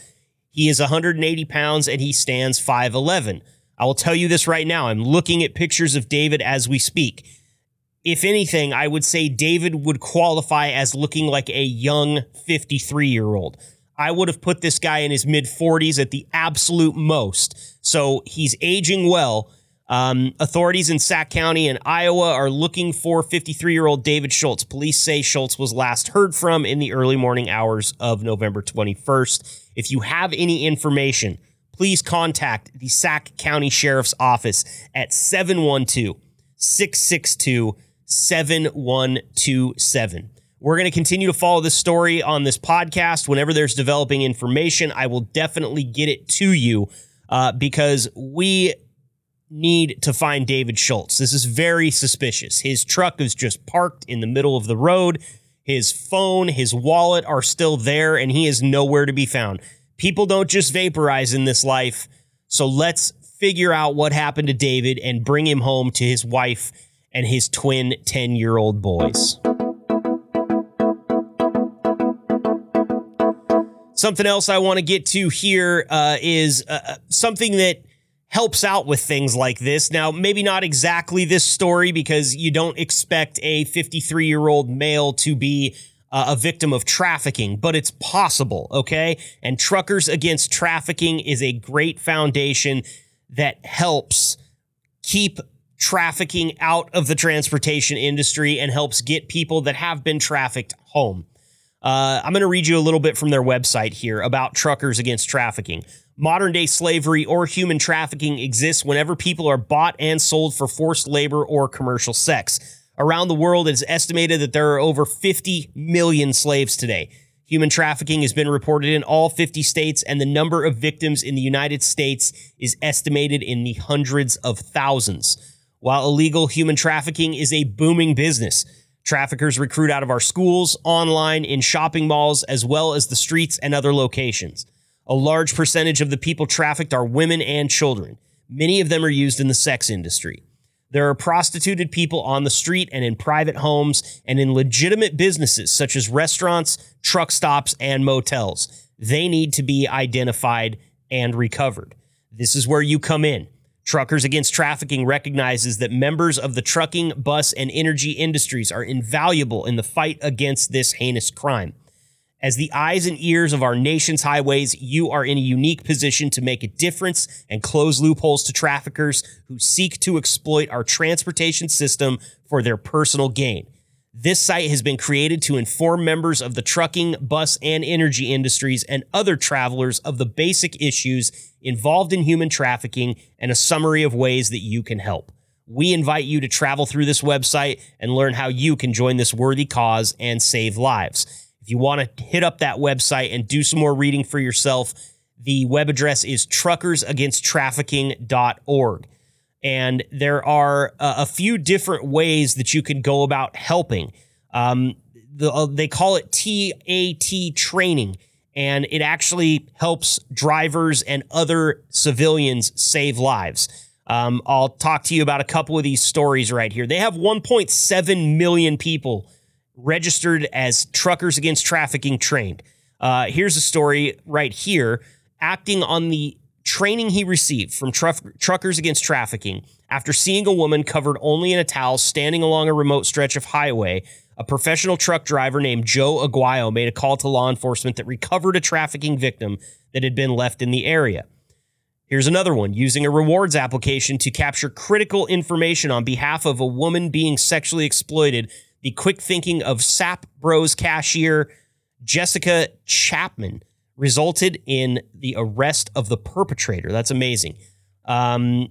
He is 180 pounds and he stands 5'11. I will tell you this right now. I'm looking at pictures of David as we speak. If anything, I would say David would qualify as looking like a young 53 year old. I would have put this guy in his mid 40s at the absolute most. So he's aging well. Um, authorities in Sac County and Iowa are looking for 53 year old David Schultz. Police say Schultz was last heard from in the early morning hours of November 21st. If you have any information, please contact the Sac County Sheriff's Office at 712 662 7127. We're going to continue to follow this story on this podcast. Whenever there's developing information, I will definitely get it to you uh, because we need to find David Schultz. This is very suspicious. His truck is just parked in the middle of the road. His phone, his wallet are still there, and he is nowhere to be found. People don't just vaporize in this life. So let's figure out what happened to David and bring him home to his wife and his twin 10 year old boys. Something else I want to get to here uh, is uh, uh, something that helps out with things like this. Now, maybe not exactly this story because you don't expect a 53 year old male to be uh, a victim of trafficking, but it's possible, okay? And Truckers Against Trafficking is a great foundation that helps keep trafficking out of the transportation industry and helps get people that have been trafficked home. Uh, I'm going to read you a little bit from their website here about truckers against trafficking. Modern day slavery or human trafficking exists whenever people are bought and sold for forced labor or commercial sex. Around the world, it is estimated that there are over 50 million slaves today. Human trafficking has been reported in all 50 states, and the number of victims in the United States is estimated in the hundreds of thousands. While illegal human trafficking is a booming business, Traffickers recruit out of our schools, online, in shopping malls, as well as the streets and other locations. A large percentage of the people trafficked are women and children. Many of them are used in the sex industry. There are prostituted people on the street and in private homes and in legitimate businesses such as restaurants, truck stops, and motels. They need to be identified and recovered. This is where you come in. Truckers Against Trafficking recognizes that members of the trucking, bus, and energy industries are invaluable in the fight against this heinous crime. As the eyes and ears of our nation's highways, you are in a unique position to make a difference and close loopholes to traffickers who seek to exploit our transportation system for their personal gain. This site has been created to inform members of the trucking, bus, and energy industries and other travelers of the basic issues involved in human trafficking and a summary of ways that you can help. We invite you to travel through this website and learn how you can join this worthy cause and save lives. If you want to hit up that website and do some more reading for yourself, the web address is truckersagainsttrafficking.org. And there are uh, a few different ways that you can go about helping. Um, the, uh, they call it TAT training, and it actually helps drivers and other civilians save lives. Um, I'll talk to you about a couple of these stories right here. They have 1.7 million people registered as truckers against trafficking trained. Uh, here's a story right here. Acting on the training he received from Truckers Against Trafficking after seeing a woman covered only in a towel standing along a remote stretch of highway. A professional truck driver named Joe Aguayo made a call to law enforcement that recovered a trafficking victim that had been left in the area. Here's another one using a rewards application to capture critical information on behalf of a woman being sexually exploited. The quick thinking of Sapp Bros cashier Jessica Chapman resulted in the arrest of the perpetrator. That's amazing. Um,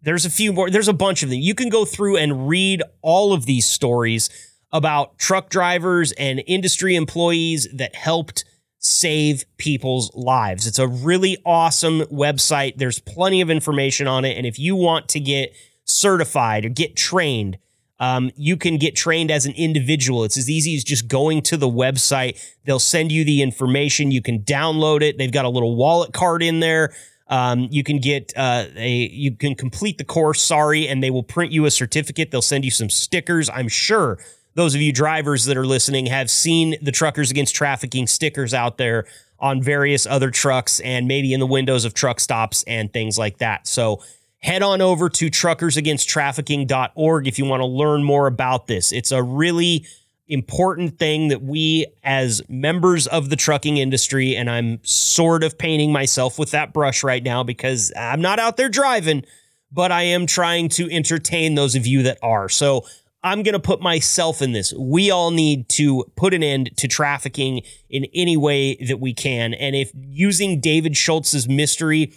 there's a few more, there's a bunch of them. You can go through and read all of these stories about truck drivers and industry employees that helped save people's lives. It's a really awesome website. There's plenty of information on it. And if you want to get certified or get trained, Um, you can get trained as an individual. It's as easy as just going to the website. They'll send you the information. You can download it. They've got a little wallet card in there. Um, you can get uh, a you can complete the course. Sorry, and they will print you a certificate. They'll send you some stickers. I'm sure those of you drivers that are listening have seen the Truckers Against Trafficking stickers out there on various other trucks and maybe in the windows of truck stops and things like that. So head on over to truckersagainsttrafficking.org if you want to learn more about this. It's a really important thing that we, as members of the trucking industry, and I'm sort of painting myself with that brush right now because I'm not out there driving, but I am trying to entertain those of you that are. So I'm going to put myself in this. We all need to put an end to trafficking in any way that we can. And if using David Schultz's mystery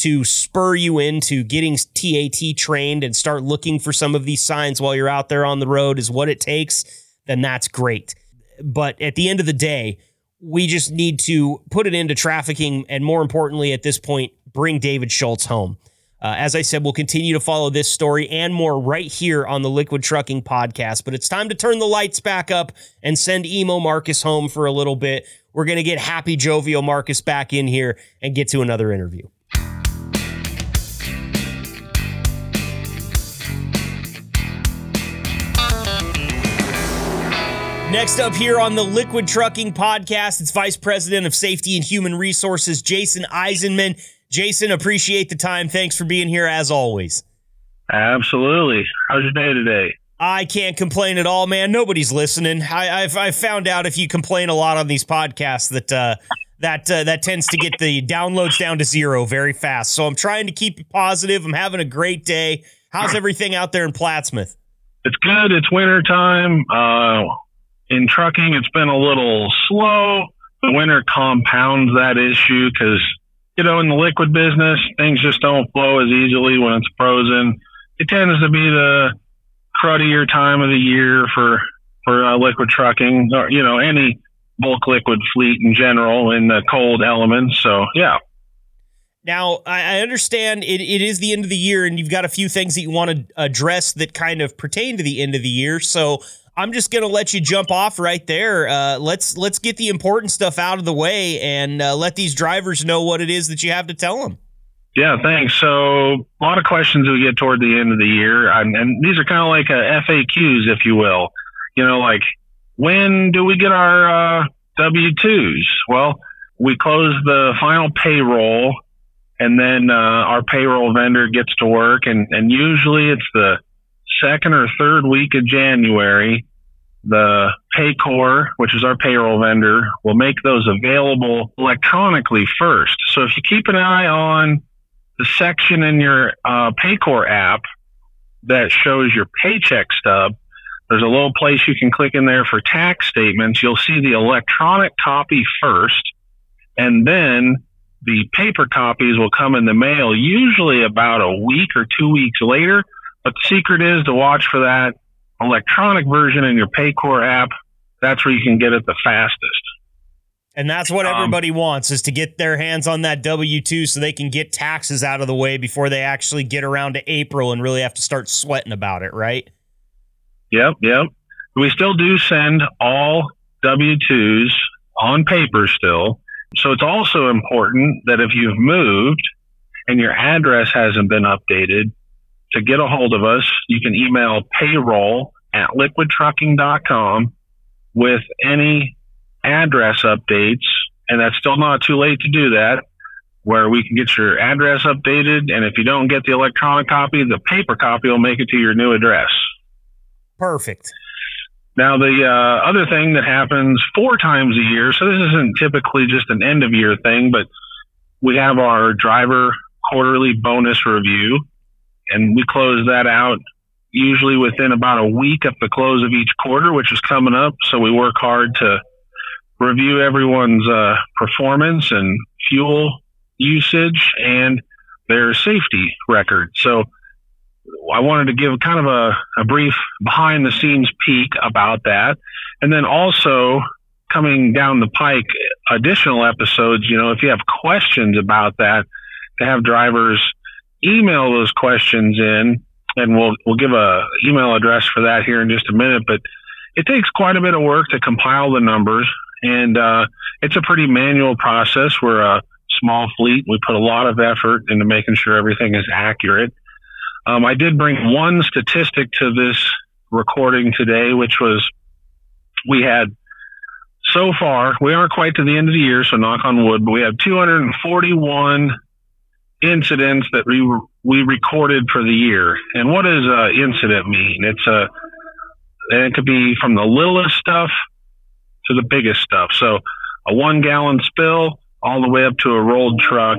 to spur you into getting TAT trained and start looking for some of these signs while you're out there on the road is what it takes, then that's great. But at the end of the day, we just need to put it into trafficking and more importantly at this point bring David Schultz home. Uh, as I said, we'll continue to follow this story and more right here on the Liquid Trucking Podcast. But it's time to turn the lights back up and send emo Marcus home for a little bit. We're going to get happy, jovial Marcus back in here and get to another interview. Next up here on the Liquid Trucking Podcast, it's Vice President of Safety and Human Resources, Jason Eisenman. Jason, appreciate the time. Thanks for being here as always. Absolutely. How's your day today? I can't complain at all, man. Nobody's listening. I, have I've found out if you complain a lot on these podcasts that uh, that uh, that tends to get the downloads down to zero very fast. So I'm trying to keep it positive. I'm having a great day. How's everything out there in Plattsmouth? It's good. It's winter time. Uh, in trucking, it's been a little slow. The winter compounds that issue because, you know, in the liquid business, things just don't flow as easily when it's frozen. It tends to be the cruddier time of the year for for uh, liquid trucking, or you know, any bulk liquid fleet in general in the cold elements. So, yeah. Now, I understand it, it is the end of the year, and you've got a few things that you want to address that kind of pertain to the end of the year. So, I'm just gonna let you jump off right there. Uh, let's let's get the important stuff out of the way and uh, let these drivers know what it is that you have to tell them. Yeah, thanks. So a lot of questions we get toward the end of the year, and, and these are kind of like uh, FAQs, if you will. You know, like when do we get our uh, W twos? Well, we close the final payroll, and then uh, our payroll vendor gets to work, and and usually it's the second or third week of January the Paycor, which is our payroll vendor, will make those available electronically first. So if you keep an eye on the section in your uh, Paycor app that shows your paycheck stub, there's a little place you can click in there for tax statements. You'll see the electronic copy first, and then the paper copies will come in the mail, usually about a week or two weeks later. But the secret is to watch for that electronic version in your Paycor app, that's where you can get it the fastest. And that's what um, everybody um, wants is to get their hands on that W 2 so they can get taxes out of the way before they actually get around to April and really have to start sweating about it, right? Yep, yep. We still do send all W 2s on paper still. So it's also important that if you've moved and your address hasn't been updated, to get a hold of us, you can email payroll at liquidtrucking.com with any address updates. And that's still not too late to do that, where we can get your address updated. And if you don't get the electronic copy, the paper copy will make it to your new address. Perfect. Now, the uh, other thing that happens four times a year, so this isn't typically just an end of year thing, but we have our driver quarterly bonus review and we close that out usually within about a week of the close of each quarter, which is coming up. So we work hard to review everyone's uh, performance and fuel usage and their safety record. So I wanted to give kind of a, a brief behind the scenes peek about that. And then also coming down the pike, additional episodes, you know, if you have questions about that, to have drivers email those questions in and we'll we'll give a email address for that here in just a minute. But it takes quite a bit of work to compile the numbers, and uh, it's a pretty manual process. We're a small fleet. We put a lot of effort into making sure everything is accurate. Um, I did bring one statistic to this recording today, which was we had so far, we aren't quite to the end of the year, so knock on wood, but we have 241 incidents that we we recorded for the year. And what does uh, incident mean? It's a and it could be from the littlest stuff to the biggest stuff. So a one gallon spill all the way up to a rolled truck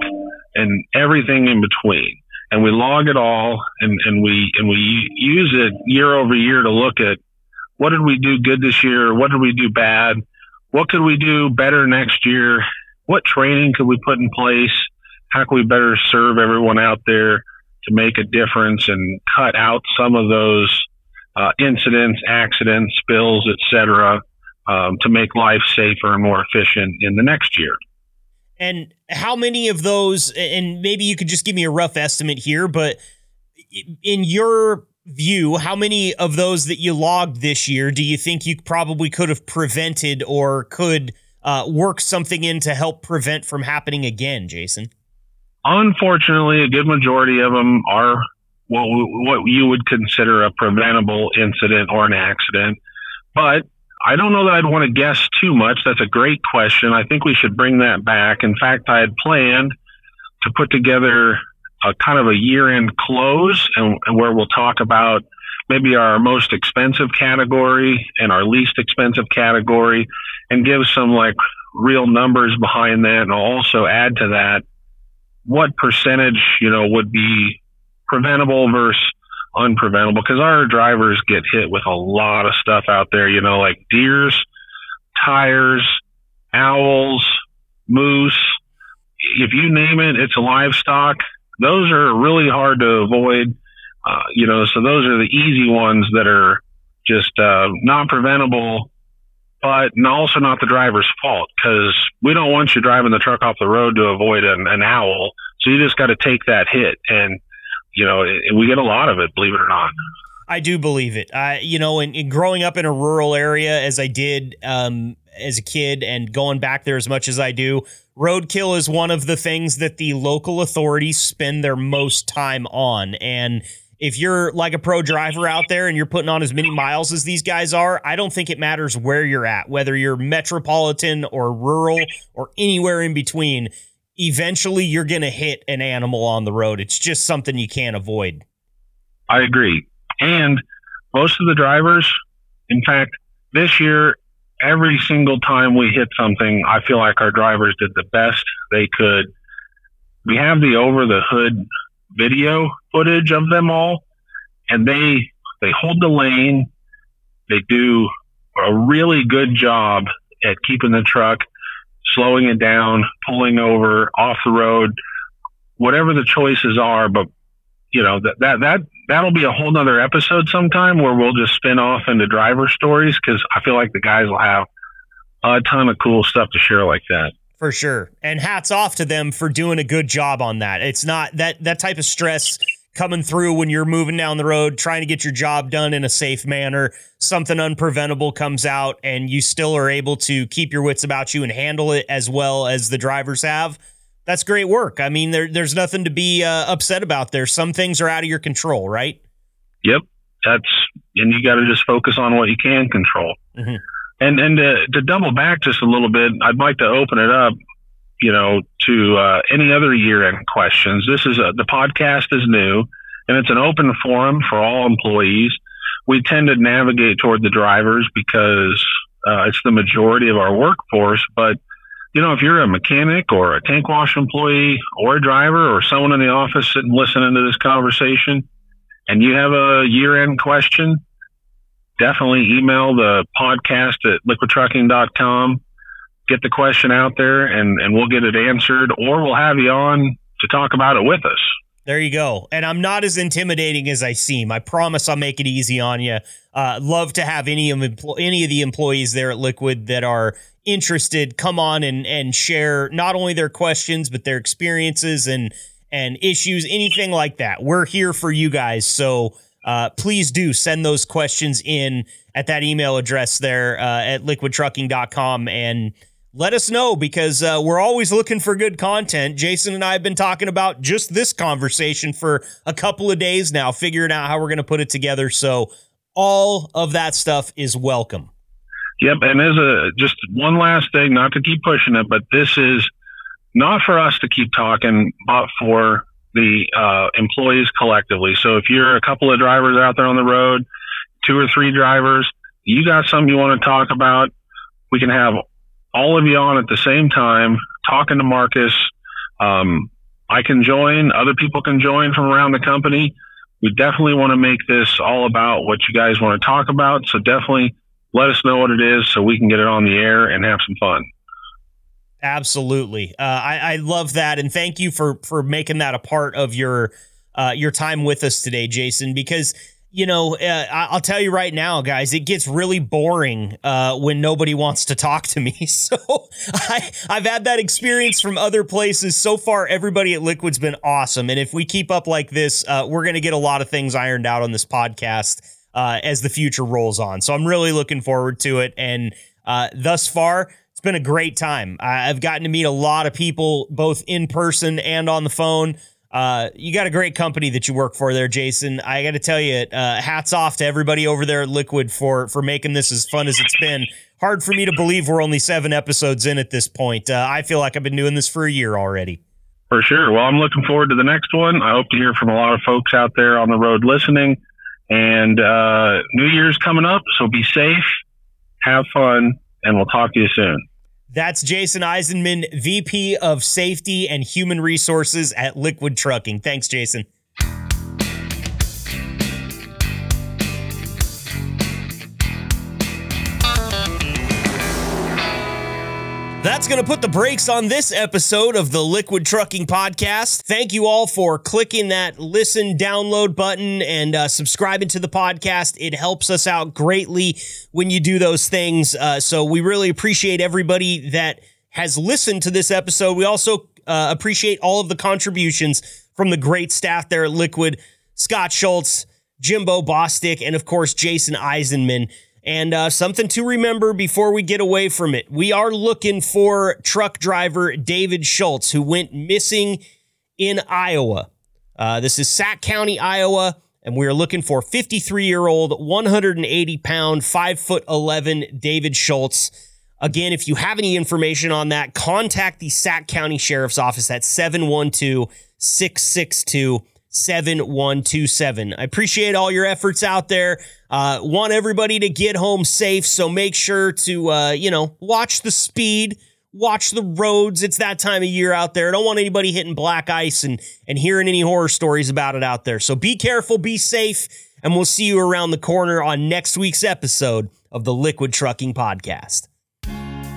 and everything in between. And we log it all and, and we and we use it year over year to look at what did we do good this year? What did we do bad? What could we do better next year? What training could we put in place? How can we better serve everyone out there to make a difference and cut out some of those uh, incidents, accidents, spills, etc., um, to make life safer and more efficient in the next year. And how many of those, and maybe you could just give me a rough estimate here, but in your view, how many of those that you logged this year do you think you probably could have prevented or could uh, work something in to help prevent from happening again, Jason? Unfortunately, a good majority of them are what what you would consider a preventable incident or an accident. But I don't know that I'd want to guess too much. That's a great question. I think we should bring that back. In fact, I had planned to put together a kind of a year-end close, and, and where we'll talk about maybe our most expensive category and our least expensive category, and give some like real numbers behind that, and I'll also add to that what percentage you know would be preventable versus unpreventable because our drivers get hit with a lot of stuff out there, you know, like deers, tires, owls, moose. If you name it, it's livestock. Those are really hard to avoid. Uh, you know, so those are the easy ones that are just uh, not preventable, but also not the driver's fault because we don't want you driving the truck off the road to avoid an, an owl. So you just got to take that hit and you know, we get a lot of it, believe it or not. I do believe it. I, you know, in, growing up in a rural area as I did um, as a kid and going back there as much as I do, roadkill is one of the things that the local authorities spend their most time on. And if you're like a pro driver out there and you're putting on as many miles as these guys are, I don't think it matters where you're at, whether you're metropolitan or rural or anywhere in between eventually you're going to hit an animal on the road. It's just something you can't avoid. I agree. And most of the drivers, in fact, this year, every single time we hit something, I feel like our drivers did the best they could. We have the over the hood video footage of them all, and they they hold the lane. They do a really good job at keeping the truck slowing it down, pulling over, off the road, whatever the choices are. But you know that that that that'll be a whole nother episode sometime where we'll just spin off into driver stories because I feel like the guys will have a ton of cool stuff to share like that. For sure. And hats off to them for doing a good job on that. It's not that that type of stress coming through when you're moving down the road, trying to get your job done in a safe manner. Something unpreventable comes out, and you still are able to keep your wits about you and handle it as well as the drivers have. That's great work. I mean, there, there's nothing to be uh, upset about there. Some things are out of your control, right? Yep. That's, and you got to just focus on what you can control. Mm-hmm. And, and to, to double back just a little bit, I'd like to open it up you know, to uh, any other year-end questions. This is a, the podcast is new, and it's an open forum for all employees. We tend to navigate toward the drivers because uh, it's the majority of our workforce. But you know, if you're a mechanic or a tank wash employee or a driver or someone in the office sitting listening to this conversation, and you have a year-end question, definitely email the podcast at liquidtrucking.com get the question out there and, and we'll get it answered or we'll have you on to talk about it with us. There you go. And I'm not as intimidating as I seem. I promise I'll make it easy on you. Uh, love to have any of empl- any of the employees there at Liquid that are interested come on and and share not only their questions but their experiences and and issues, anything like that. We're here for you guys. So uh, please do send those questions in at that email address there uh, at liquidtrucking.com and let us know because uh, we're always looking for good content. Jason and I have been talking about just this conversation for a couple of days now, figuring out how we're going to put it together. So all of that stuff is welcome. Yep, and as a just one last thing, not to keep pushing it, but this is not for us to keep talking, but for the uh, employees collectively. So if you're a couple of drivers out there on the road, two or three drivers, you got something you want to talk about, we can have all of you on at the same time talking to Marcus. Um, I can join, other people can join from around the company. We definitely want to make this all about what you guys want to talk about. So definitely let us know what it is so we can get it on the air and have some fun. Absolutely. Uh, I, I love that. And thank you for, for making that a part of your, uh, your time with us today, Jason, because you know, uh, I'll tell you right now, guys, it gets really boring uh, when nobody wants to talk to me. So I, I've had that experience from other places. So far, everybody at Liquid's been awesome. And if we keep up like this, uh, we're going to get a lot of things ironed out on this podcast uh, as the future rolls on. So I'm really looking forward to it. And uh, thus far, it's been a great time. I've gotten to meet a lot of people, both in person and on the phone. Uh, you got a great company that you work for there, Jason. I got to tell you, uh, hats off to everybody over there at Liquid for for making this as fun as it's been. Hard for me to believe we're only seven episodes in at this point. Uh, I feel like I've been doing this for a year already. For sure. Well, I'm looking forward to the next one. I hope to hear from a lot of folks out there on the road listening. And uh, New Year's coming up, so be safe, have fun, and we'll talk to you soon. That's Jason Eisenman, VP of Safety and Human Resources at Liquid Trucking. Thanks, Jason. That's going to put the brakes on this episode of the Liquid Trucking Podcast. Thank you all for clicking that listen, download button and uh, subscribing to the podcast. It helps us out greatly when you do those things. Uh, so we really appreciate everybody that has listened to this episode. We also uh, appreciate all of the contributions from the great staff there at Liquid Scott Schultz, Jimbo Bostick, and of course, Jason Eisenman. And uh, something to remember before we get away from it we are looking for truck driver David Schultz, who went missing in Iowa. Uh, this is Sac County, Iowa, and we are looking for 53 year old, 180 pound, 5 foot 11 David Schultz. Again, if you have any information on that, contact the Sac County Sheriff's Office at 712 662 7127. I appreciate all your efforts out there. Uh, want everybody to get home safe, so make sure to, uh, you know, watch the speed, watch the roads. It's that time of year out there. I don't want anybody hitting black ice and, and hearing any horror stories about it out there. So be careful, be safe, and we'll see you around the corner on next week's episode of the Liquid Trucking Podcast.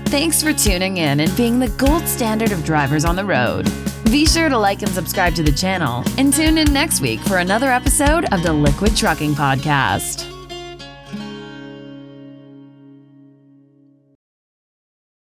Thanks for tuning in and being the gold standard of drivers on the road. Be sure to like and subscribe to the channel and tune in next week for another episode of the Liquid Trucking Podcast.